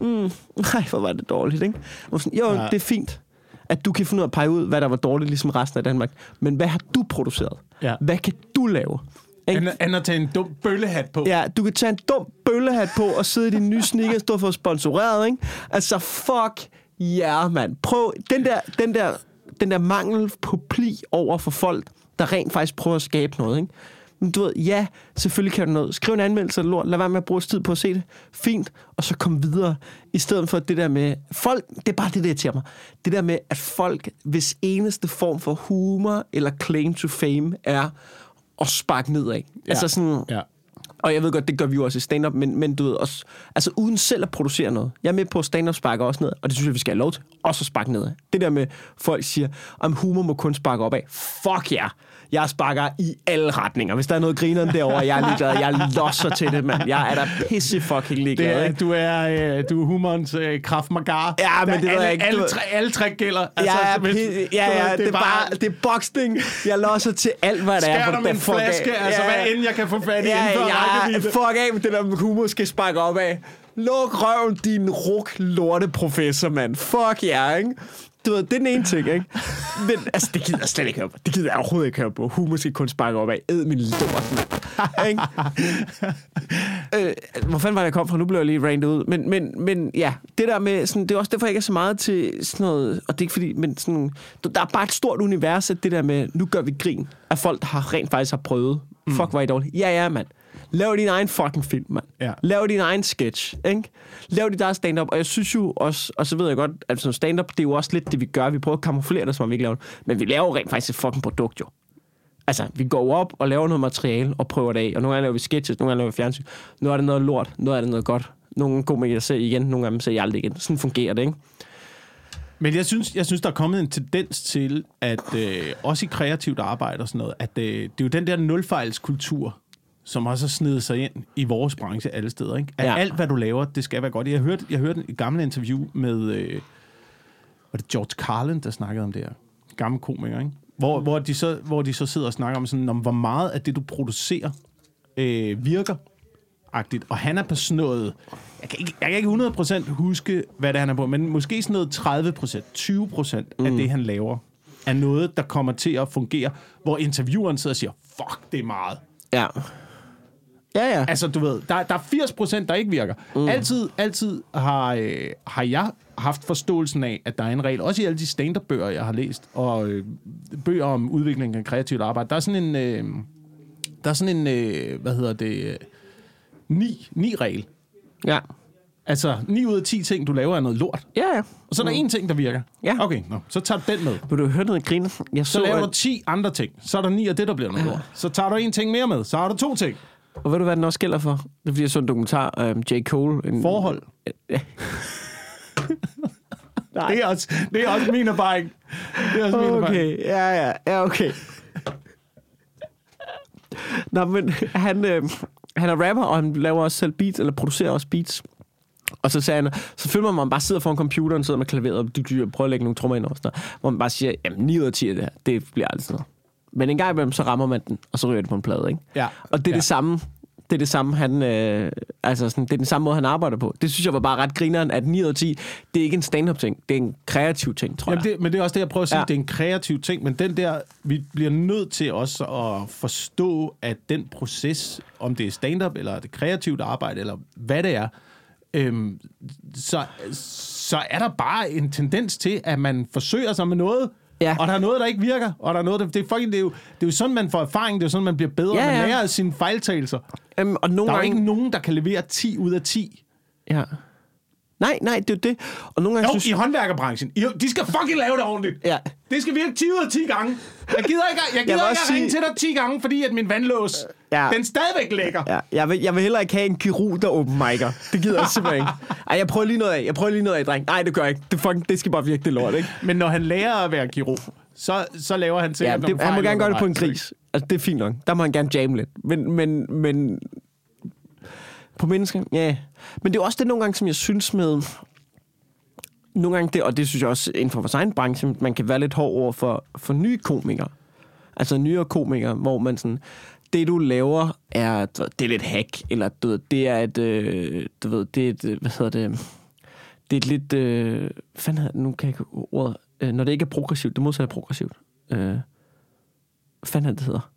[LAUGHS] mm, nej, hvor var det dårligt, ikke? Og sådan, jo, Ja. det er fint, at du kan finde ud af at pege ud, hvad der var dårligt, ligesom resten af Danmark. Men hvad har du produceret? Ja. Hvad kan du lave? Ikke? End, end at tage en dum bøllehat på. Ja, du kan tage en dum bøllehat på og sidde i din nye sneakers, du har fået sponsoreret, ikke? Altså, fuck ja, yeah, mand. Prøv, den der, den der, den der mangel på pli over for folk, der rent faktisk prøver at skabe noget, ikke? Men du ved, ja, selvfølgelig kan du noget. Skriv en anmeldelse af lort. Lad være med at bruge tid på at se det. Fint. Og så kom videre. I stedet for det der med... Folk, det er bare det, der irriterer mig. Det der med, at folk, hvis eneste form for humor eller claim to fame er at sparke nedad. Ja. Altså sådan, Ja. Og jeg ved godt, det gør vi jo også i stand-up, men, men du ved også, altså uden selv at producere noget. Jeg er med på, at stand-up sparker også ned, og det synes jeg, vi skal have lov til, også at sparke ned. Det der med, folk siger, om humor må kun sparke opad. Fuck ja! Yeah. Jeg sparker i alle retninger. Hvis der er noget grineren derovre, jeg er ligeglad. Jeg losser til det, mand. Jeg er da pisse fucking Det ligeglad. er, ikke? du er, øh, du er humorens øh, kraft magar. Ja, men det ved alle, jeg ikke. Alle, tre, alle tre gælder. Ja, ja, hvis- pi- ja, ja, ved, det, er bare, det er boksning. Jeg losser til alt, hvad der er. Skær dig med en fuck af. flaske, altså Ja, hvad end jeg kan få fat i Ja, inden for ja, fuck af med det der humor skal sparke op af. Luk røven, din ruk lorte professor, mand. Fuck ja, ikke? Du ved, det er den ene ting, ikke? Men altså, det gider jeg slet ikke høre på. Det gider jeg overhovedet ikke høre på. Humor skal kun sparke op af. Ed min lort, mand. Ikke? [LAUGHS] øh, hvor fanden var det, jeg kom fra? Nu blev jeg lige randet ud. Men, men, men ja, det der med, sådan, det er også derfor, jeg ikke er så meget til sådan noget, og det er ikke fordi, men sådan, der er bare et stort univers af det der med, nu gør vi grin, at folk der har rent faktisk har prøvet. Mm. Fuck, hvor er I dårlige. Ja, ja, mand. Lav din egen fucking film, mand. Ja. Lav din egen sketch, ikke? Lav dit eget stand-up, og jeg synes jo også, og så ved jeg godt, at sådan stand-up, det er jo også lidt det, vi gør. Vi prøver at kamuflere det, som om vi ikke laver det. Men vi laver jo rent faktisk et fucking produkt, jo. Altså, vi går op og laver noget materiale og prøver det af. Og nogle gange laver vi sketches, nogle gange laver vi fjernsyn. Nu er det noget lort, nu er det noget godt. Nogle komikere ser igen, nogle af dem ser jeg aldrig igen. Sådan fungerer det, ikke? Men jeg synes, jeg synes, der er kommet en tendens til, at øh, også i kreativt arbejde og sådan noget, at øh, det er jo den der nulfejlskultur, som også har snedet sig ind i vores branche alle steder. Ikke? At Ja. ja. alt, hvad du laver, det skal være godt. Jeg hørte, jeg hørte et gammelt interview med, øh, var det George Carlin, der snakkede om det her? Gammel komiker, ikke? Hvor, hvor, de så, hvor de så sidder og snakker om, sådan, om hvor meget af det, du producerer, øh, virker agtigt. Og han er på sådan noget... Jeg kan ikke, jeg kan ikke 100% huske, hvad det er, han er på, men måske sådan noget 30%, 20% mm. af det, han laver, er noget, der kommer til at fungere, hvor intervieweren sidder og siger, fuck, det er meget. Ja. Ja, ja. Altså, du ved, der, der er 80%, der ikke virker. Mm. Altid, altid har, øh, har jeg haft forståelsen af, at der er en regel, også i alle de stand-up-bøger, jeg har læst, og øh, bøger om udvikling af kreativt arbejde, der er sådan en, øh, der er sådan en, øh, hvad hedder det, øh, ni, ni regel. Ja. Altså, 9 ud af 10 ting, du laver, er noget lort. Ja, ja. Og så er der en ting, der virker. Ja. Okay, nå, så tager du den med. Vil du høre noget griner? Jeg Så så, laver du at, 10 andre ting. Så er der 9 af det, der bliver noget lort. Så tager du en ting mere med. Så har du to ting. Og ved du, hvad den også gælder for? Det er fordi, jeg så en dokumentar om J. Cole. En, Forhold. Ja. [LAUGHS] Nej. Det er også, det er også min erfaring. Det er også min erfaring. Okay, ja, ja, ja, okay. Nå, men han, øh, han er rapper, og han laver også selv beats, eller producerer også beats. Og så sagde han, så føler man, bare sidder foran computeren, sidder med klaveret, og du, du prøver at lægge nogle trommer ind og sådan noget, hvor man bare siger, jamen 9 ud af 10 af det her, det bliver aldrig sådan noget. Men en gang imellem, så rammer man den, og så ryger det på en plade, ikke? Ja. Og det er Ja. det samme, det er det samme, han, øh, altså sådan, det er den samme måde, han arbejder på. Det synes jeg var bare ret grineren, at 9 ud af 10, det er ikke en stand-up ting, det er en kreativ ting, tror Jamen jeg. det, men det er også det, jeg prøver at sige. Ja. Det er en kreativ ting, men den der, vi bliver nødt til også at forstå, at den proces, om det er stand-up, eller det kreativt arbejde, eller hvad det er, øhm, så, så er der bare en tendens til, at man forsøger sig med noget, Ja. og der er noget, der ikke virker, og der er noget, der, det, er fucking, det, er jo, det er jo sådan, man får erfaring, det er jo sådan, man bliver bedre, Ja, man ja. lærer af sine fejltagelser. Øhm, og nogle Der er jo gange... ikke nogen, der kan levere 10 ud af 10. Ja. Nej, nej, det er det. Og nogle gange Jo, synes... i håndværkerbranchen. I, de skal fucking lave det ordentligt. Ja. Det skal virke 10 ud af 10 gange. Jeg gider ikke, jeg gider vil ikke at ringe sige- til dig 10 gange, fordi at min vandlås, Ja. ja. den stadigvæk lægger. Ja, jeg vil, jeg vil heller ikke have en kirurg, der open mic'er. Det gider jeg simpelthen ikke. [LAUGHS] Ej, jeg prøver lige noget af. Jeg prøver lige noget af, dreng. Nej, det gør jeg ikke. Det, fucking, det skal bare virke det lort, ikke? Men når han lærer at være kirurg, så, så laver han Ja, sikkert det, nogle han må gerne gøre det på en gris. Altså, det er fint nok. Der må han gerne jamme lidt. Men, men, men på mennesker, ja. Men det er også det nogle gange, som jeg synes med... Nogle gange det, og det synes jeg også inden for vores egen branche, man kan være lidt hård over for, for nye komikere. Altså nyere komikere, hvor man sådan... Det, du laver, er, du ved, det er lidt hack, eller du ved, det er et, øh, du ved, det er et, øh, hvad hedder det, det er et lidt, øh, fanden nu kan jeg ikke ordet, øh, når det ikke er progressivt, det modsatte er progressivt. Øh, fanden det, hedder?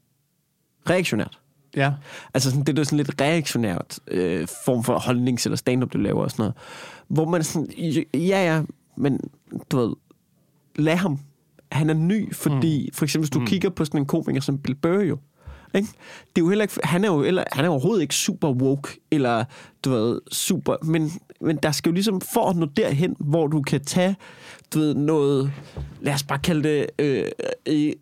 Reaktionært. Ja. Altså sådan, det er da sådan lidt reaktionært øh, form for holdnings- eller stand-up, du laver og sådan noget. Hvor man sådan, ja ja, men du ved, lad ham. Han er ny, fordi mm. for eksempel hvis du mm. kigger på sådan en komiker som Bill Burr jo, ikke? Det er jo heller ikke, han er jo eller, han er overhovedet ikke super woke, eller du ved, super, men, men der skal jo ligesom, for at nå derhen, hvor du kan tage du ved, noget, lad os bare kalde det, øh,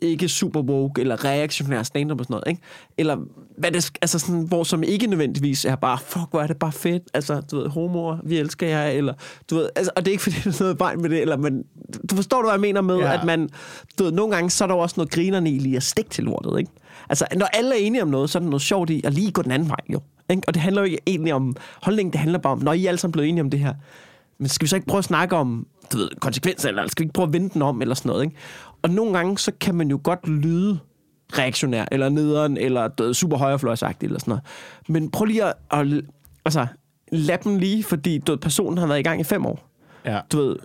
ikke super woke, eller reaktionær stand-up og sådan noget, ikke? Eller hvad det, altså sådan, hvor som ikke nødvendigvis er bare, fuck, hvor er det bare fedt, altså, du ved, homoer, vi elsker jer, eller, du ved, altså, og det er ikke [LAUGHS] fordi, der er noget vejen med det, eller, men, du forstår du, hvad jeg mener med, ja. at man, du ved, nogle gange, så er der jo også noget grinerne i lige at stikke til lortet, ikke? Altså, når alle er enige om noget, så er der noget sjovt i at lige gå den anden vej, jo. Ikke? Og det handler jo ikke egentlig om holdningen, det handler bare om, når I er alle sammen blevet enige om det her, men skal vi så ikke prøve at snakke om du ved, konsekvenser, eller skal vi ikke prøve at vende den om, eller sådan noget, ikke? Og nogle gange, så kan man jo godt lyde reaktionær, eller nederen, eller du ved, super højrefløjsagtig, eller sådan noget. Men prøv lige at, at altså, lad dem lige, fordi du ved, personen har været i gang i fem år. Ja. Du ved,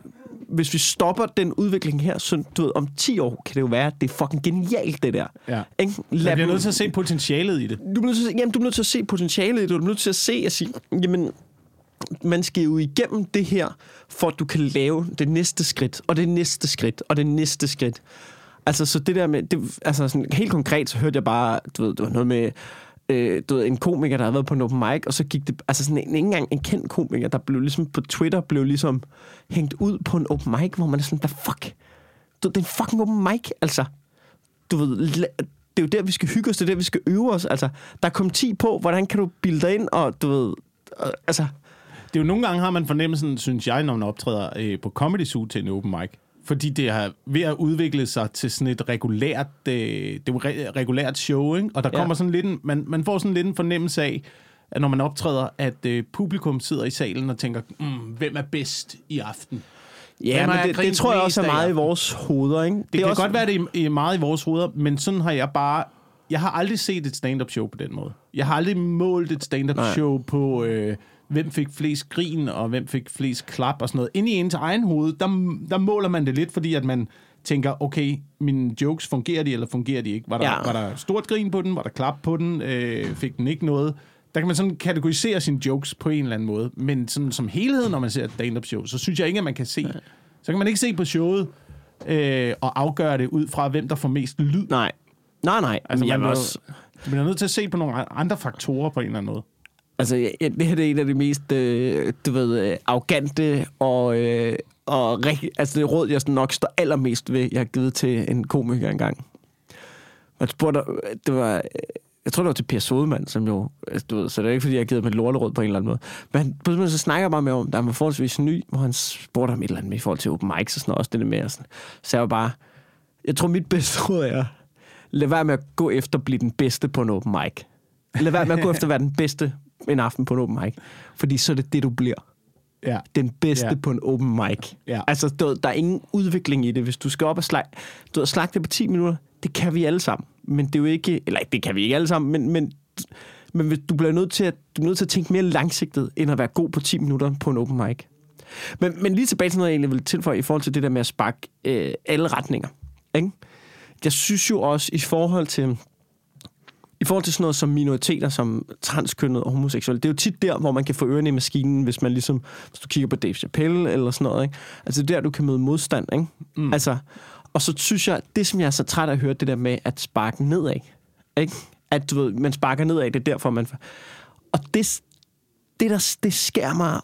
hvis vi stopper den udvikling her, så du ved, om 10 år kan det jo være, at det er fucking genialt, det der. Ja. Ikke? Lad bliver dem- nødt til at se potentialet i det. du er nødt til, at- jamen, du er nødt til at se potentialet i det. Du er nødt til at se og sige, jamen, man skal jo igennem det her, for at du kan lave det næste skridt, og det næste skridt, og det næste skridt. Altså, så det der med, det, altså sådan, helt konkret, så hørte jeg bare, du ved, det var noget med, øh, du ved, en komiker, der havde været på en open mic, og så gik det, altså sådan en, ikke engang en kendt komiker, der blev ligesom på Twitter, blev ligesom hængt ud på en open mic, hvor man er sådan, hvad fuck? Du, det er en fucking open mic, altså du ved, la- det er jo der, vi skal hygge os, det er der, vi skal øve os. Altså, der er kommet 10 på, hvordan kan du bilde dig ind, og du ved, øh, altså, Det er jo nogle gange har man fornemmelsen, synes jeg, når man optræder øh, på Comedy Zoo til en open mic. Fordi det er ved at udvikle sig til sådan et regulært, øh, det er re- regulært show, ikke? Og der Ja. kommer sådan lidt en, man, man får sådan lidt en fornemmelse af, at når man optræder, at øh, publikum sidder i salen og tænker, mm, hvem er bedst i aften? ja, men har det, det tror jeg også er meget i vores hoveder, ikke? Det, det kan også... godt være, det er, meget i vores hoveder, men sådan har jeg bare... Jeg har aldrig set et stand-up show på den måde. Jeg har aldrig målt et stand-up show på, øh, hvem fik flest grin, og hvem fik flest klap og sådan noget. Inde i ens egen hoved, der, der måler man det lidt, fordi at man tænker, okay, mine jokes, fungerer de, eller fungerer de ikke? Var der, Ja. var der stort grin på den? Var der klap på den? Øh, fik den ikke noget? Der kan man sådan kategorisere sine jokes på en eller anden måde. Men sådan, som helhed, når man ser et stand-up show, så synes jeg ikke, at man kan se... Så kan man ikke se på showet øh, og afgøre det ud fra, hvem der får mest lyd. Nej, nej, nej. Altså, Altså, man jeg bliver, også, du bliver nødt til at se på nogle andre faktorer på en eller anden måde altså, ja, det her det er en af de mest, øh, du ved, øh, arrogante og, øh, og rigtig, altså det råd, jeg sådan nok står allermest ved, jeg har givet til en komiker engang. Man spurgte, øh, det var, øh, jeg tror, det var til Per Sodemann, som jo, altså, du ved, så det er ikke, fordi jeg har givet ham et lorteråd på en eller anden måde. Men på et så snakker jeg bare med om, der var forholdsvis ny, hvor han spurgte ham et eller andet med i forhold til open mics og sådan noget, også det der med, sådan. så jeg var bare, jeg tror, mit bedste råd er, lad være med at gå efter at blive den bedste på en open mic. Lad være med at gå efter at være den bedste en aften på en open mic. Fordi så er det det, du bliver. Ja. Den bedste Ja. på en open mic. Ja. Altså, du, der er ingen udvikling i det. Hvis du skal op og slag, du ved, slagte på 10 minutter, det kan vi alle sammen. Men det er jo ikke... Eller det kan vi ikke alle sammen, men, men, men hvis- du bliver nødt til at, du er nødt til at tænke mere langsigtet, end at være god på 10 minutter på en open mic. Men, men lige tilbage til noget, jeg egentlig vil tilføje i forhold til det der med at sparke øh, alle retninger. Ikke? Jeg synes jo også i forhold til i forhold til sådan noget som minoriteter, som transkønnet og homoseksuelle, det er jo tit der, hvor man kan få ørerne i maskinen, hvis man ligesom, hvis du kigger på Dave Chappelle eller sådan noget, ikke? Altså det er der, du kan møde modstand, ikke? Mm. Altså, og så synes jeg, det som jeg er så træt af at høre, det der med at sparke nedad, ikke? At du ved, man sparker nedad, det er derfor, man... Og det, det, der, det skærer mig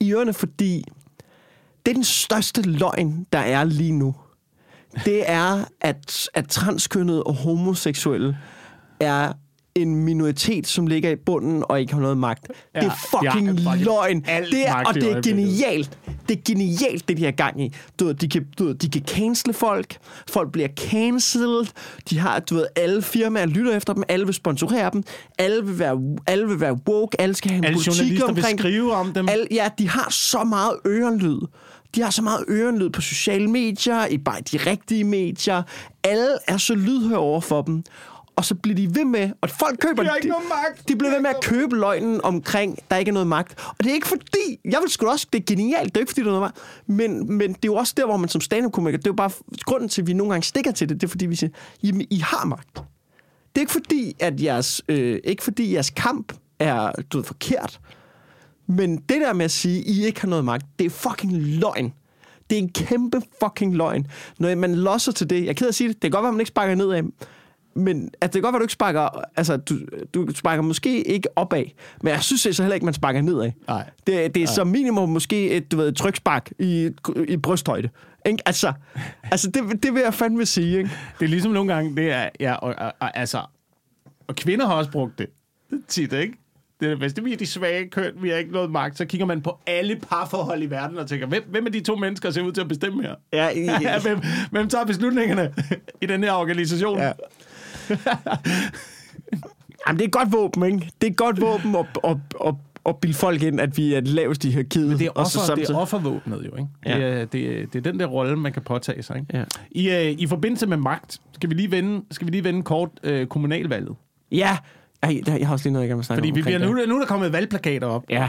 i ørerne, fordi det er den største løgn, der er lige nu. Det er, at, at transkønnet og homoseksuelle er en minoritet, som ligger i bunden og ikke har noget magt. Ja, det er fucking ja, fucking løgn. Det er, og det er genialt. Det er genialt, det de har gang i. Du ved, de kan, du ved, de kan cancele folk. Folk bliver cancelled. De har, du ved, alle firmaer lytter efter dem. Alle vil sponsorere dem. Alle vil være, alle vil være woke. Alle skal have en Alle politik omkring skrive om dem. Al, ja, de har så meget ørenlyd. De har så meget ørenlyd på sociale medier, i bare de rigtige medier. Alle er så lydhøre over for dem. Og så bliver de ved med, og folk køber... De har ikke de, magt. De bliver ved med at købe løgnen omkring, der ikke er noget magt. Og det er ikke fordi... Jeg vil sgu også... Det er genialt. Det er ikke fordi, der er noget magt. Men, men det er jo også der, hvor man som stand-up-komiker... Det er jo bare grunden til, at vi nogle gange stikker til det. Det er fordi, vi siger, jamen, I har magt. Det er ikke fordi, at jeres, øh, ikke fordi jeres kamp er du ved, forkert. Men det der med at sige, at I ikke har noget magt, det er fucking løgn. Det er en kæmpe fucking løgn. Når man losser til det, jeg er ked af at sige det, det kan godt være, at man ikke sparker nedad, men altså, det kan godt være, du ikke sparker... Altså, du, du sparker måske ikke opad, men jeg synes så heller ikke, man sparker nedad. Nej. Det, det er som minimum måske et, du ved, et trykspark i, i brysthøjde. Ikke? Altså, altså det, det vil jeg fandme sige, ikke? Det er ligesom nogle gange, det er, ja, og, og, og, altså, og kvinder har også brugt det tit, ikke? Det er, hvis det vi er de svage køn, vi har ikke noget magt, så kigger man på alle parforhold i verden og tænker, hvem, hvem er de to mennesker, der ser ud til at bestemme her? Ja, Ja, [LAUGHS] hvem, hvem tager beslutningerne i den her organisation? Ja. [LAUGHS] Jamen, det er et godt våben, ikke? Det er et godt våben at, at, at, at bilde folk ind, at vi er lavest i hierarkiet. Men det er, og så offer, det er samtidig- offervåbnet jo, ikke? Ja. Det, er, det, er, det er den der rolle, man kan påtage sig, ikke? Ja. I, øh, I forbindelse med magt, skal vi lige vende, skal vi lige vende kort øh, kommunalvalget. Ja. Ej, der- jeg har også lige noget, jeg gerne vil snakke Fordi om. vi omkring bliver, nu, nu er der kommet valgplakater op Ja.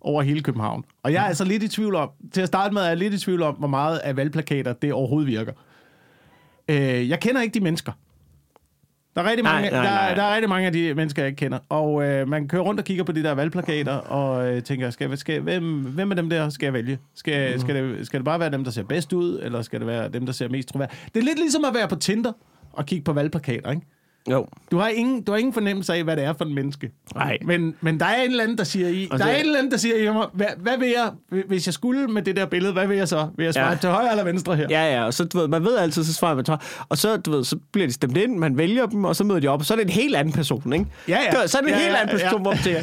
over hele København. Og jeg er altså lidt i tvivl om, til at starte med er jeg lidt i tvivl om, hvor meget af valgplakater det overhovedet virker. Øh, jeg kender ikke de mennesker. Der er, rigtig Nej, mange, nej, der, nej. der er rigtig mange af de mennesker, jeg ikke kender. Og øh, man kører rundt og kigger på de der valgplakater, og øh, tænker, skal, skal, hvem, hvem af dem der skal jeg vælge? Skal, mm. skal, det, skal det bare være dem, der ser bedst ud, eller skal det være dem, der ser mest troværdige? Det er lidt ligesom at være på Tinder og kigge på valgplakater, ikke? Jo. Du har ingen, du har ingen fornemmelse af, hvad det er for en menneske. Nej. Men, men der er en eller anden, der siger i, Og der er en eller anden, der siger i mig, hvad, hvad vil jeg, hvis jeg skulle med det der billede, hvad vil jeg så? Vil jeg swipe Ja. til højre eller venstre her? Ja, ja, og så, du ved, man ved altid, så svarer man tør. Og så, du ved, så bliver de stemt ind, man vælger dem, og så møder de op, og så er det en helt anden person, ikke? Ja, ja. Så er det en Ja, helt ja, anden person, ja. hvor man tænker,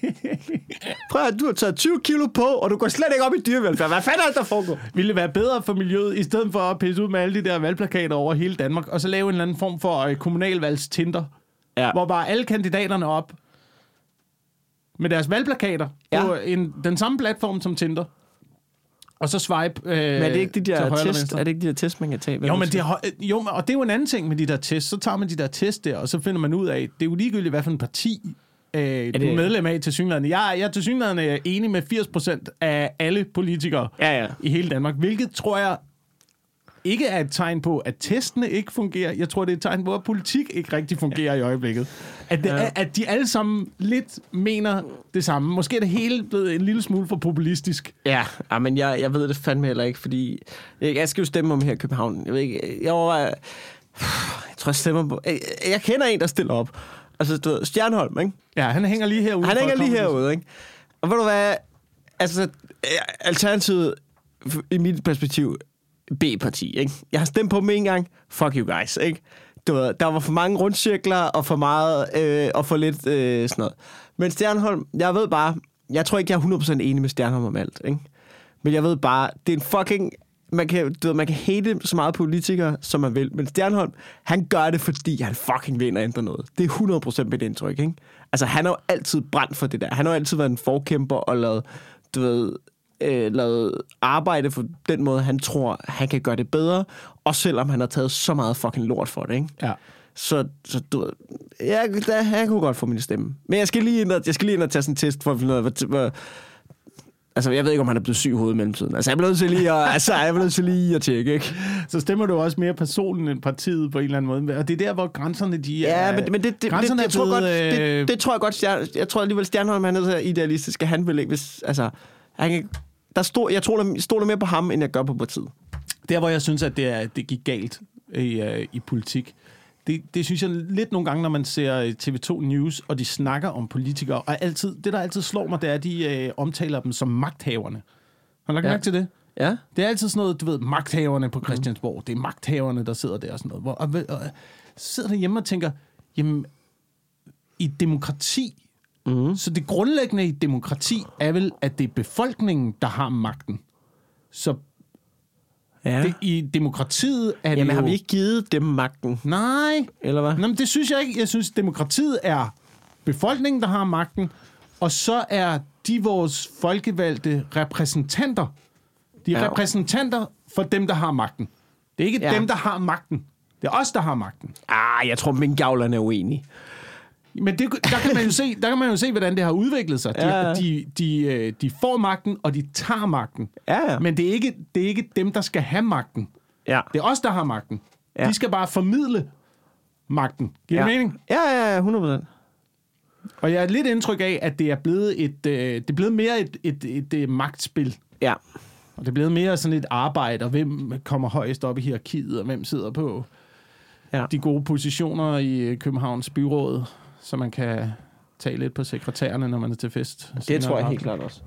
[LAUGHS] prøv at du har taget 20 kilo på, og du går slet ikke op i dyrevelfærd. Hvad fanden er det, der foregår? Ville det være bedre for miljøet, i stedet for at pisse ud med alle de der valgplakater over hele Danmark, og så lave en eller anden form for øh, kommunalvalgstinder, Ja. hvor bare alle kandidaterne op med deres valgplakater Ja. på en, den samme platform som Tinder, og så swipe øh, Men er det ikke de der test, er det ikke de der test, man kan tage? Jo, men det, jo, og det er jo en anden ting med de der tests. Så tager man de der tests der, og så finder man ud af, det er jo ligegyldigt, hvad for en parti øh, du det- er medlem af til synligheden. Jeg, er- jeg er til synligheden enig med 80% af alle politikere Ja, ja. i hele Danmark, hvilket tror jeg ikke er et tegn på, at testene ikke fungerer. Jeg tror, det er et tegn på, at politik ikke rigtig fungerer i øjeblikket. At, det, Ja. at de alle sammen lidt mener det samme. Måske er det hele blevet en lille smule for populistisk. Ja, ja, men jeg, jeg ved det fandme heller ikke, fordi jeg, skal jo stemme om her i København. Jeg ved ikke, jeg overvejer, jeg tror, jeg stemmer på, jeg, jeg kender en, der stiller op. Altså, du ved, Stjernholm, ikke? Ja, han hænger lige herude. Han hænger lige herude, ikke? Og ved du hvad, altså, Alternativet, i mit perspektiv, B-parti, ikke? Jeg har stemt på dem en gang, fuck you guys, ikke? Du ved, der var for mange rundcirkler, og for meget, øh, og for lidt øh, sådan noget. Men Stjernholm, jeg ved bare, jeg tror ikke, jeg er 100% enig med Stjernholm om alt, ikke? Men jeg ved bare, det er en fucking... Man kan, du ved, man kan hate så meget politikere, som man vil. Men Stjernholm, han gør det, fordi han fucking vinder ændre noget. Det er 100% mit indtryk, ikke? Altså, han har jo altid brændt for det der. Han har jo altid været en forkæmper og lavet, du ved, øh, lavet arbejde for den måde, han tror, han kan gøre det bedre. Også selvom han har taget så meget fucking lort for det, ikke? Ja. Så, så du jeg, der, han kunne godt få min stemme. Men jeg skal lige ind og, jeg skal lige ind og tage sådan en test for at finde ud af, hvor, hvor, Altså, jeg ved ikke, om han er blevet syg i hovedet i mellemtiden. Altså, jeg er nødt til lige at, altså, jeg er nødt til lige at tjekke, ikke? Så stemmer du også mere personen end partiet på en eller anden måde. Og det er der, hvor grænserne de er... Ja, men, men det, det, det, grænserne det, jeg tror er godt, blevet, det, øh, det, tror jeg godt, Stjern, jeg tror alligevel, Stjernholm han er så idealistisk, at han vil ikke, hvis, altså, han kan, der stod, jeg tror, jeg stoler mere på ham, end jeg gør på partiet. Der, hvor jeg synes, at det, er, det gik galt i, uh, i politik, det, det synes jeg lidt nogle gange, når man ser øh, TV2 News, og de snakker om politikere, og altid, det, der altid slår mig, det er, at de uh, omtaler dem som magthaverne. Har du lagt Ja. ja. mærke til det? Ja? Det er altid sådan noget, du ved, magthaverne på Christiansborg. Mm. Det er magthaverne, der sidder der og sådan noget. Hvor, og, og, og sidder derhjemme og tænker, jamen, i et demokrati, Mm. så det grundlæggende i demokrati er vel, at det er befolkningen, der har magten. Så Ja. det, i demokratiet er det Jamen, jo... har vi ikke givet dem magten, Nej, eller hvad? Nå, men det synes jeg ikke. Jeg synes, demokratiet er befolkningen, der har magten, og så er de vores folkevalgte repræsentanter. De er Ja. repræsentanter for dem, der har magten. Det er ikke ja. dem, der har magten. Det er os, der har magten. Ah, jeg tror, minkavlerne er uenige. Men det, der, kan man jo se, der kan man jo se, hvordan det har udviklet sig. De, Ja, de, de, øh, de får magten, og de tager magten. Ja. Men det er, ikke, det er ikke dem, der skal have magten. Ja. Det er os, der har magten. Ja. De skal bare formidle magten. Giver ja. det mening? Ja, ja, ja, 100 Og jeg har lidt indtryk af, at det er blevet, et, øh, det er blevet mere et, et, et, et magtspil. Ja. Og det er blevet mere sådan et arbejde, og hvem kommer højst op i hierarkiet, og hvem sidder på Ja. de gode positioner i øh, Københavns byråd, så man kan tage lidt på sekretærerne, når man er til fest. Det tror jeg helt klart også.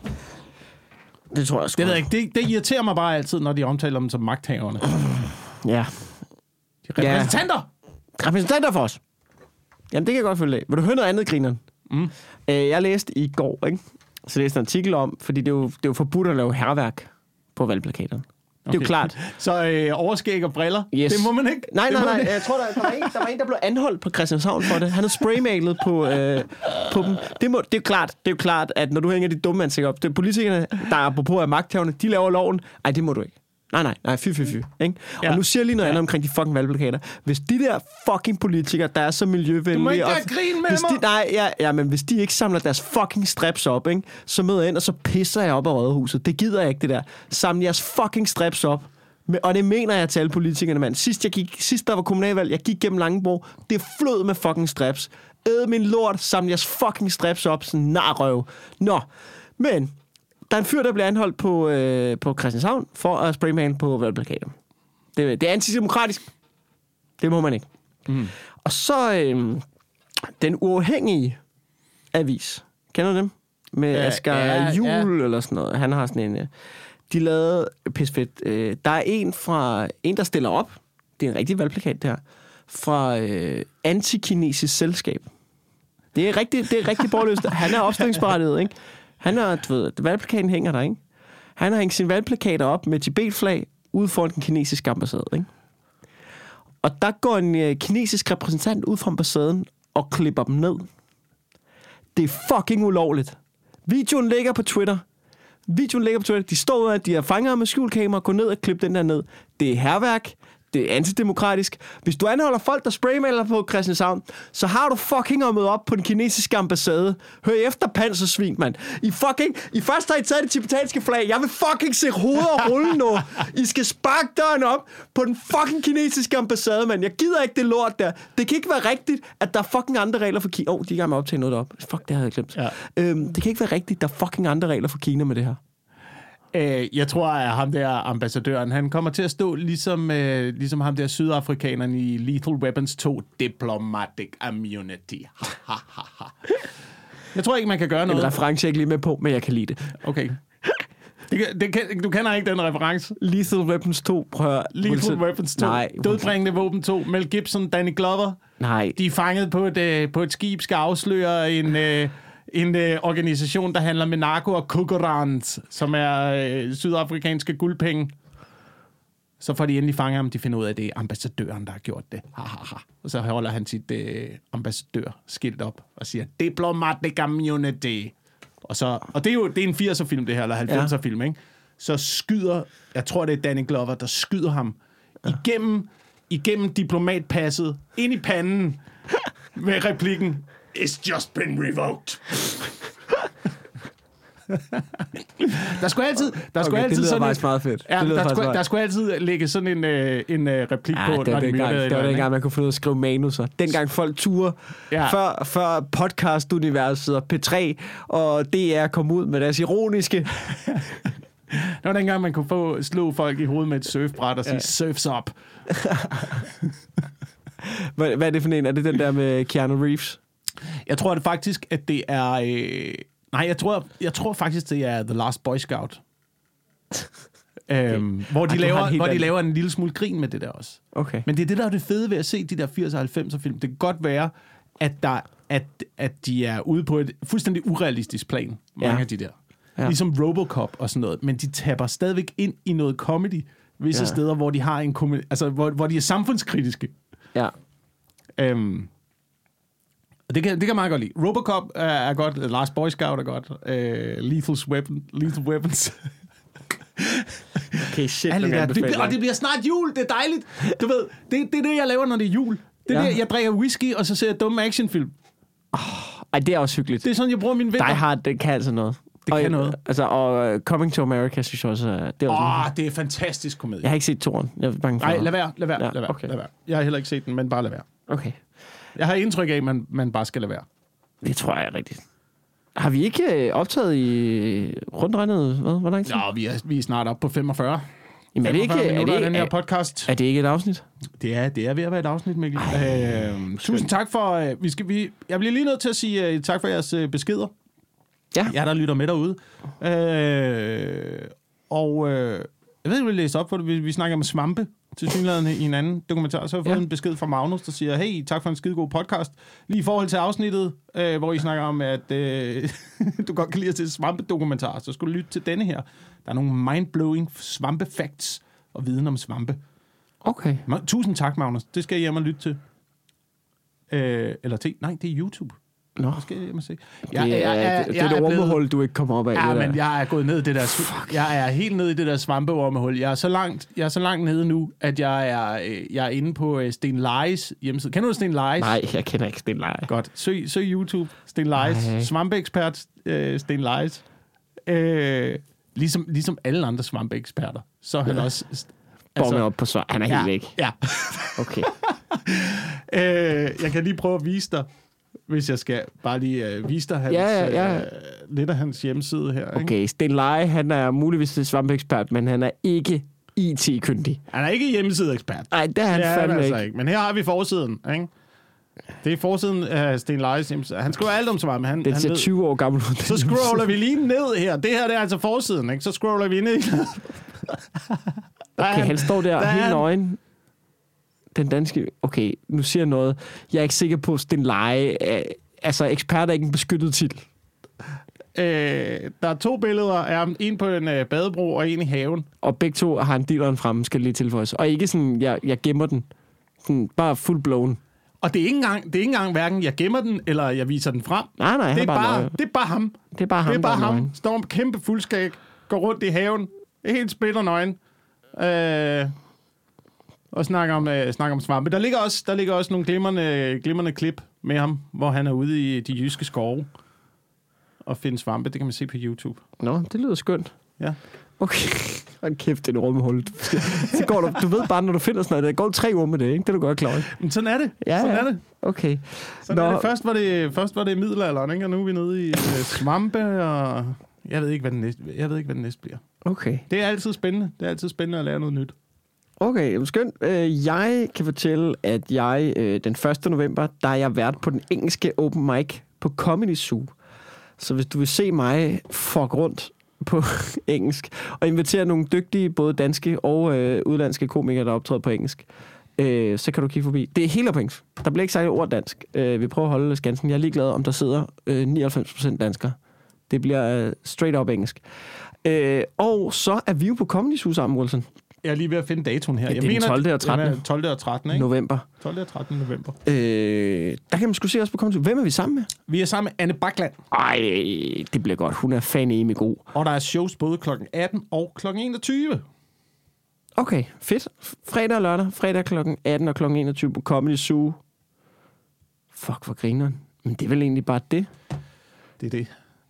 Det tror jeg sgu. Det ved jeg ikke. Det, det irriterer mig bare altid, når de omtaler dem som magthaverne. Ja. De repræsentanter! Repræsentanter for os. Jamen, det kan jeg godt følge af. Vil du høre noget andet, grineren? Mm. Øh, jeg læste i går, ikke? Så læste en artikel om, fordi det er jo, det er jo forbudt at lave herværk på valgplakaterne. Det er jo Okay. klart. Så øh, overskæg og briller, Yes. det må man ikke. Nej, nej, nej. Jeg tror, der, der, var en, der var en, der blev anholdt på Christianshavn for det. Han havde spraymalet på, øh, på dem. Det, må, det, er jo klart, det er jo klart, at når du hænger de dumme ansigter op, det er politikerne, der er magthaverne, de laver loven. Ej, det må du ikke. Nej, nej, nej, fy, fy, fy. Ikke? Ja. Og nu siger jeg lige noget andet omkring de fucking valgplakater. Hvis de der fucking politikere, der er så miljøvenlige... Du må ikke og- grin med hvis de, mig. Nej, ja, ja, men hvis de ikke samler deres fucking straps op, ikke, så møder jeg ind, og så pisser jeg op af rådhuset. Det gider jeg ikke, det der. Samle jeres fucking straps op. Og det mener jeg til alle politikerne, mand. Sidst, jeg gik, sidst der var kommunalvalg, jeg gik gennem Langebro. Det flød med fucking straps. Æd min lort, samle jeres fucking straps op. Sådan narrøv. Nå, men der er en fyr, der bliver anholdt på, øh, på Christianshavn for at spraymale på valgplakater. Det, det er antidemokratisk. Det må man ikke. Mm. Og så øh, den uafhængige avis. Kender du dem? Med Ja, Asger ja, Jul eller sådan noget. Han har sådan en... øh, De lavede pis fedt. Øh, der er en fra en, der stiller op. Det er en rigtig valgplakat, der. Fra øh, Antikinesisk Selskab. Det er rigtig, det er rigtig borgerløst. Han er opstillingsberettiget, ikke? Han har, du ved, valgplakaten hænger der, ikke? Han har hængt sine valgplakater op med Tibet-flag ude foran den kinesiske ambassade, ikke? Og der går en øh, kinesisk repræsentant ud fra ambassaden og klipper dem ned. Det er fucking ulovligt. Videoen ligger på Twitter. Videoen ligger på Twitter. De står ud af, at de har fanget ham med skjulkamera, går ned og klipper den der ned. Det er herværk. Det er antidemokratisk. Hvis du anholder folk, der spraymaler på Christianshavn, så har du fucking at møde op på den kinesiske ambassade. Hør efter pansersvin, mand. I fucking... I først har I taget det tibetanske flag. Jeg vil fucking se hoveder rulle nu. I skal sparke døren op på den fucking kinesiske ambassade, mand. Jeg gider ikke det lort der. Det kan ikke være rigtigt, at der er fucking andre regler for Kina. Åh, oh, de er i gang med at optage noget op. Fuck, det havde jeg glemt. Ja. Øhm, det kan ikke være rigtigt, der er fucking andre regler for Kina med det her. Øh, jeg tror, at ham der ambassadøren, han kommer til at stå ligesom, øh, ligesom ham der sydafrikaneren i Lethal Weapons 2, Diplomatic Immunity. Jeg tror ikke, man kan gøre En noget. reference, jeg ikke lige med på, men jeg kan lide det. Okay. Det, det kan, du kender ikke den reference. Lethal Weapons 2, prøv at. Lethal Weapons 2. Nej, Dødbringende våben 2. Mel Gibson, Danny Glover. nej. De er fanget på et, øh, på et skib, skal afsløre en, øh, en øh, organisation, der handler med narko og kokorant, som er øh, sydafrikanske guldpenge. Så får de endelig fanget ham, de finder ud af, at det er ambassadøren, der har gjort det. Ha, ha, ha. Og så holder han sit øh, ambassadør-skilt op og siger, Diplomatic Immunity. Og, så, og det er jo det er en 80'er-film, det her, eller 90'er-film, ikke? Så skyder, jeg tror, det er Danny Glover, der skyder ham igennem, igennem diplomatpasset, ind i panden, med replikken, It's just been revoked. [LAUGHS] der skulle altid, der skulle Okay, altid det sådan faktisk meget fedt. Ja, Det der, skulle, meget- der skulle altid ligge sådan en, øh, en øh, replik Ja, på, det når var de dengang, myrdede et det var andet, dengang, man kunne få noget at skrive manuser. Dengang folk ture, Ja. ja. før, før podcast-universet og P3 og DR kom ud med deres ironiske... [LAUGHS] Det var dengang, man kunne få slå folk i hovedet med et surfbræt og sige, ja. surfs up. [LAUGHS] Hvad, hvad er det for en? Er det den der med Keanu Reeves? Jeg tror det faktisk, at det er... Øh, nej, jeg tror, jeg tror faktisk, det er The Last Boy Scout. [LAUGHS] øhm, hvor, de Ej, laver, hvor de laver en lille smule grin med det der også. Okay. Men det er det, der er det fede ved at se de der 80'er og 90'er film. Det kan godt være, at, der, at, at de er ude på et fuldstændig urealistisk plan, mange Ja. af de der. Ja. Ligesom Robocop og sådan noget. Men de tapper stadigvæk ind i noget comedy visse. Ja. steder, hvor de har en komedi, altså hvor, hvor de er samfundskritiske. Ja. Øhm, og det kan, det kan meget godt lide. Robocop er, er godt, Last Boy Scout er godt, øh, Lethal's Weapon, Lethal Weapons. [LAUGHS] Okay, shit. Alle der. Det, og det bliver snart jul, det er dejligt. Du ved, det, det er det, jeg laver, når det er jul. Det er Ja. det, jeg drikker whisky, og så ser jeg dumme actionfilm. Ej, det er også hyggeligt. Det er sådan, jeg bruger min vinter. Die Hard, det kan altså noget. Det og, kan noget. Altså, og uh, Coming to America, synes jeg også, er- det er også oh. det er fantastisk komedie. Jeg har ikke set toren. Jeg er bange for Nej, lad være, lad være, Ja, lad være, okay. lad være. Jeg har heller ikke set den, men bare lad være. Okay. Jeg har indtryk af, at man, man bare skal lade være. Det tror jeg er rigtigt. Har vi ikke øh, optaget i rundt regnet, hvad? Hvor lang tid? Nå, vi er, vi er snart op på 45. Jamen, er det ikke, 45 er det, den her er, podcast. er det ikke et afsnit? Det er, det er ved at være et afsnit, Mikkel. Øh, tusind tak for... Øh, vi skal, vi, jeg bliver lige nødt til at sige øh, tak for jeres øh, beskeder. Ja. Jeg der lytter med derude. Øh, og øh, jeg ved ikke, vil læse op for det. Vi, vi snakker om svampe til synligheden i en anden dokumentar. Så har jeg fået Ja. en besked fra Magnus, der siger, hey, tak for en skide god podcast. Lige i forhold til afsnittet, øh, hvor I snakker om, at øh, [LAUGHS] du godt kan lide at se svampedokumentar, så skulle du lytte til denne her. Der er nogle mind-blowing svampe-facts og viden om svampe. Okay. Ma- Tusind tak, Magnus. Det skal jeg hjem og lytte til. Øh, eller til. Nej, det er YouTube. Nå. Skal jeg og se. det, er, det, det er det blevet- ormehul, du ikke kommer op af. Ja, men jeg er gået ned i det der... Fuck. Jeg er helt nede i det der svampeormehul. Jeg er så langt, jeg er så langt nede nu, at jeg er, øh, jeg er inde på øh, Sten Leis hjemmeside. Kender du Sten Leis? Nej, jeg kender ikke Sten Leje. Godt. Søg, søg YouTube. Sten Leis. Nej. Svampeekspert øh, Sten Leis. Øh, ligesom, ligesom alle andre svampeeksperter. Så er han også... Bombe op på svar. Han er ja, helt væk. Ja. Okay. [LAUGHS] Øh, jeg kan lige prøve at vise dig, hvis jeg skal bare lige øh, vise dig hans, Ja, ja, ja. Øh, lidt af hans hjemmeside her. Ikke? Okay, Sten Leje, han er muligvis et svampeekspert, men han er ikke IT-kyndig. Han er ikke hjemmesideekspert. Nej, det er han det er han fandme altså ikke. ikke. Men her har vi forsiden. Ikke? Det er forsiden af Sten Leis hjemmeside. Han skriver alt om svampe. Han, Den han ser ved. 20 år gammel ud. Så scroller vi lige ned her. Det her det er altså forsiden. Ikke? Så scroller vi ned. Okay, han står der, der er helt han. nøgen. Den danske... Okay, nu siger jeg noget. Jeg er ikke sikker på, at Sten Leje... Altså, ekspert er ikke en beskyttet titel. Øh, der er to billeder af ham. En på en øh, badebro og en i haven. Og begge to har en dealeren fremme, skal lige tilføjes. Og ikke sådan, jeg, jeg gemmer den. Sådan, bare full blown. Og det er ikke engang, det er ikke engang hverken, jeg gemmer den, eller jeg viser den frem. Nej, nej, Det er bare, det er bare ham. Det er bare ham, det er bare ham. nøgen. Står med kæmpe fuldskæg, går rundt i haven, helt splitter nøgen. Øh, og snakker om, øh, snakker om svampe. Der ligger også, der ligger også nogle glimrende, glimrende klip med ham, hvor han er ude i de jyske skove og finde svampe. Det kan man se på YouTube. Nå, det lyder skønt. Ja. Okay. [LAUGHS] Hold kæft, det er en rummehul. [LAUGHS] Så går du, du ved bare, når du finder sådan noget, det går tre uger med det, ikke? Det er du godt klar over. Men sådan er det. Ja, sådan ja. er det. Okay. Sådan Nå. er det. Først var det, først var det middelalderen, ikke? og nu er vi nede i øh, svampe, og jeg ved ikke, hvad den næste, jeg ved ikke, hvad den næste bliver. Okay. Det er altid spændende. Det er altid spændende at lære noget nyt. Okay, skønt. Øh, jeg kan fortælle, at jeg øh, den 1. november, der er jeg vært på den engelske open mic på Comedy Zoo. Så hvis du vil se mig fuck rundt på [LAUGHS] engelsk, og invitere nogle dygtige, både danske og øh, udlandske komikere, der optræder på engelsk, øh, så kan du kigge forbi. Det er helt på engelsk. Der bliver ikke sagt ord dansk. Øh, vi prøver at holde skansen. Jeg er ligeglad, om der sidder øh, 99% danskere. Det bliver øh, straight up engelsk. Øh, og så er vi jo på Comedy Zoo sammen, Wilson. Jeg er lige ved at finde datoen her. Ja, jeg det er den 12. og 13.. Den er 12. og 13. Ikke? November. 12. og 13. november. Øh, der kan man sgu se os på Zoo. Hvem er vi sammen med? Vi er sammen med Anne Bakland, Ej, det bliver godt. Hun er fan i god. og der er shows både kl. 18 og kl. 21. Okay, fedt. Fredag og lørdag. Fredag kl. 18 og kl. 21 på Comedy Zoo. Fuck, hvor grineren. Men det er vel egentlig bare det. Det er det.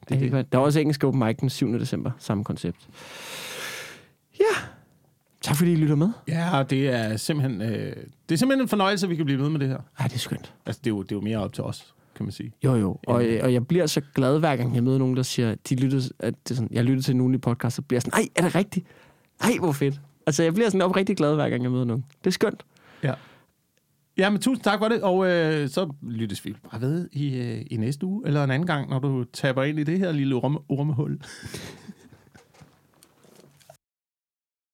det, det. det. Der er også engelsk open mic den 7. december. Samme koncept. Ja. Tak fordi I lytter med. Ja, det er simpelthen, øh, det er simpelthen en fornøjelse, at vi kan blive ved med det her. Ej, det er skønt. Altså, det er jo, det er jo mere op til os, kan man sige. Jo, jo. Og, øh, og jeg bliver så glad, hver gang jeg møder nogen, der siger, de lytter, at det er sådan, jeg lytter til en ugenlig podcast, så bliver jeg sådan, ej, er det rigtigt? Ej, hvor fedt. Altså, jeg bliver sådan oprigtig glad, hver gang jeg møder nogen. Det er skønt. Ja. Ja, men tusind tak for det, og øh, så lyttes vi bare ved i, øh, i næste uge, eller en anden gang, når du taber ind i det her lille orme, ormehul. [LAUGHS]